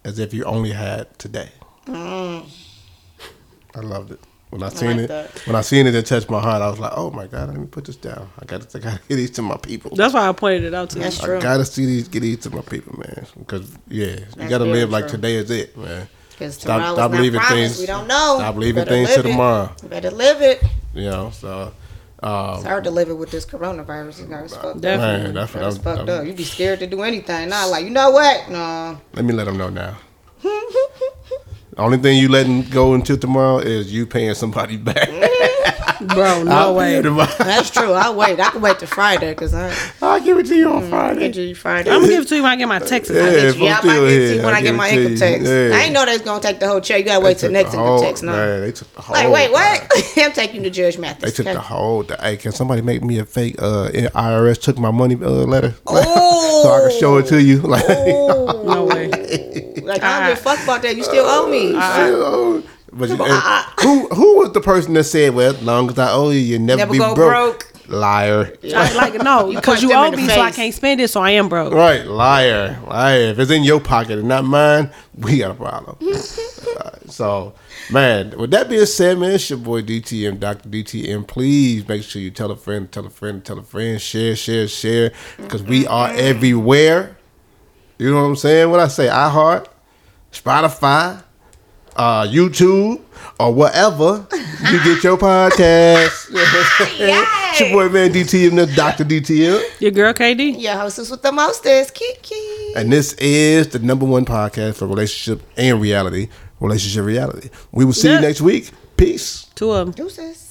as if you only had today. I loved it. When I seen like it, that. when I seen it, it touched my heart. I was like, "Oh my god, let me put this down. I got to, I got to get these to my people. That's why I pointed it out to you. That's I true. gotta see these, get these to my people, man. Because yeah, you gotta very live like today is it, man. Because Stop- tomorrow's stop not believing promised. things- We don't know. stop believing Better things to live it. tomorrow. Better live it. You know, so It's um, hard to live it with this coronavirus. You know, it's fucked up. Man, that's what It's I'm, fucked I'm- up. You'd be scared to do anything. Not like, you know what? No. Let me let them know now. *laughs* Only thing you letting go until tomorrow is you paying somebody back. Bro, *laughs* no way. That's true. I'll wait. I can wait till Friday because I *laughs* I'll give it to you on I'll Friday. you Friday. I'm gonna give it to you when I get my Texas. Yeah, I yeah, I I'm might still get to you when I get my income tax. Yeah. I ain't know they was gonna take the whole check. You gotta wait till next the income tax now. Man, they took the whole. Like, wait, what? *laughs* I'm taking you to Judge They took okay? the whole. The, hey, can somebody make me a fake uh, IRS took my money uh, letter Oh. so I can show it to you? Like, No. Like I don't give a fuck about that. You still owe me. Oh, But you, on. who who was the person that said, "Well, as long as I owe you, you never, Never be go broke. broke. Liar. I, like no, *laughs* because punch you owe in the me, so I can't spend it, so I am broke. Right, liar, liar. If it's in your pocket and not mine, we got a problem. *laughs* So, man, with that being said, man, it's your boy DTM, Dr. DTM. Please make sure you tell a friend, tell a friend, tell a friend, share, share, share, because we are everywhere. You know what I'm saying? What I say, iHeart, Spotify, uh, YouTube, or whatever you get your podcast. *laughs* it's your boy, man, DTM, the Dr. DTM. Your girl KD. Your hostess with the mostest, Kiki. And this is the number one podcast for relationship and reality. Relationship reality. We will see Yeah. you next week. Peace. Two of them. Deuces.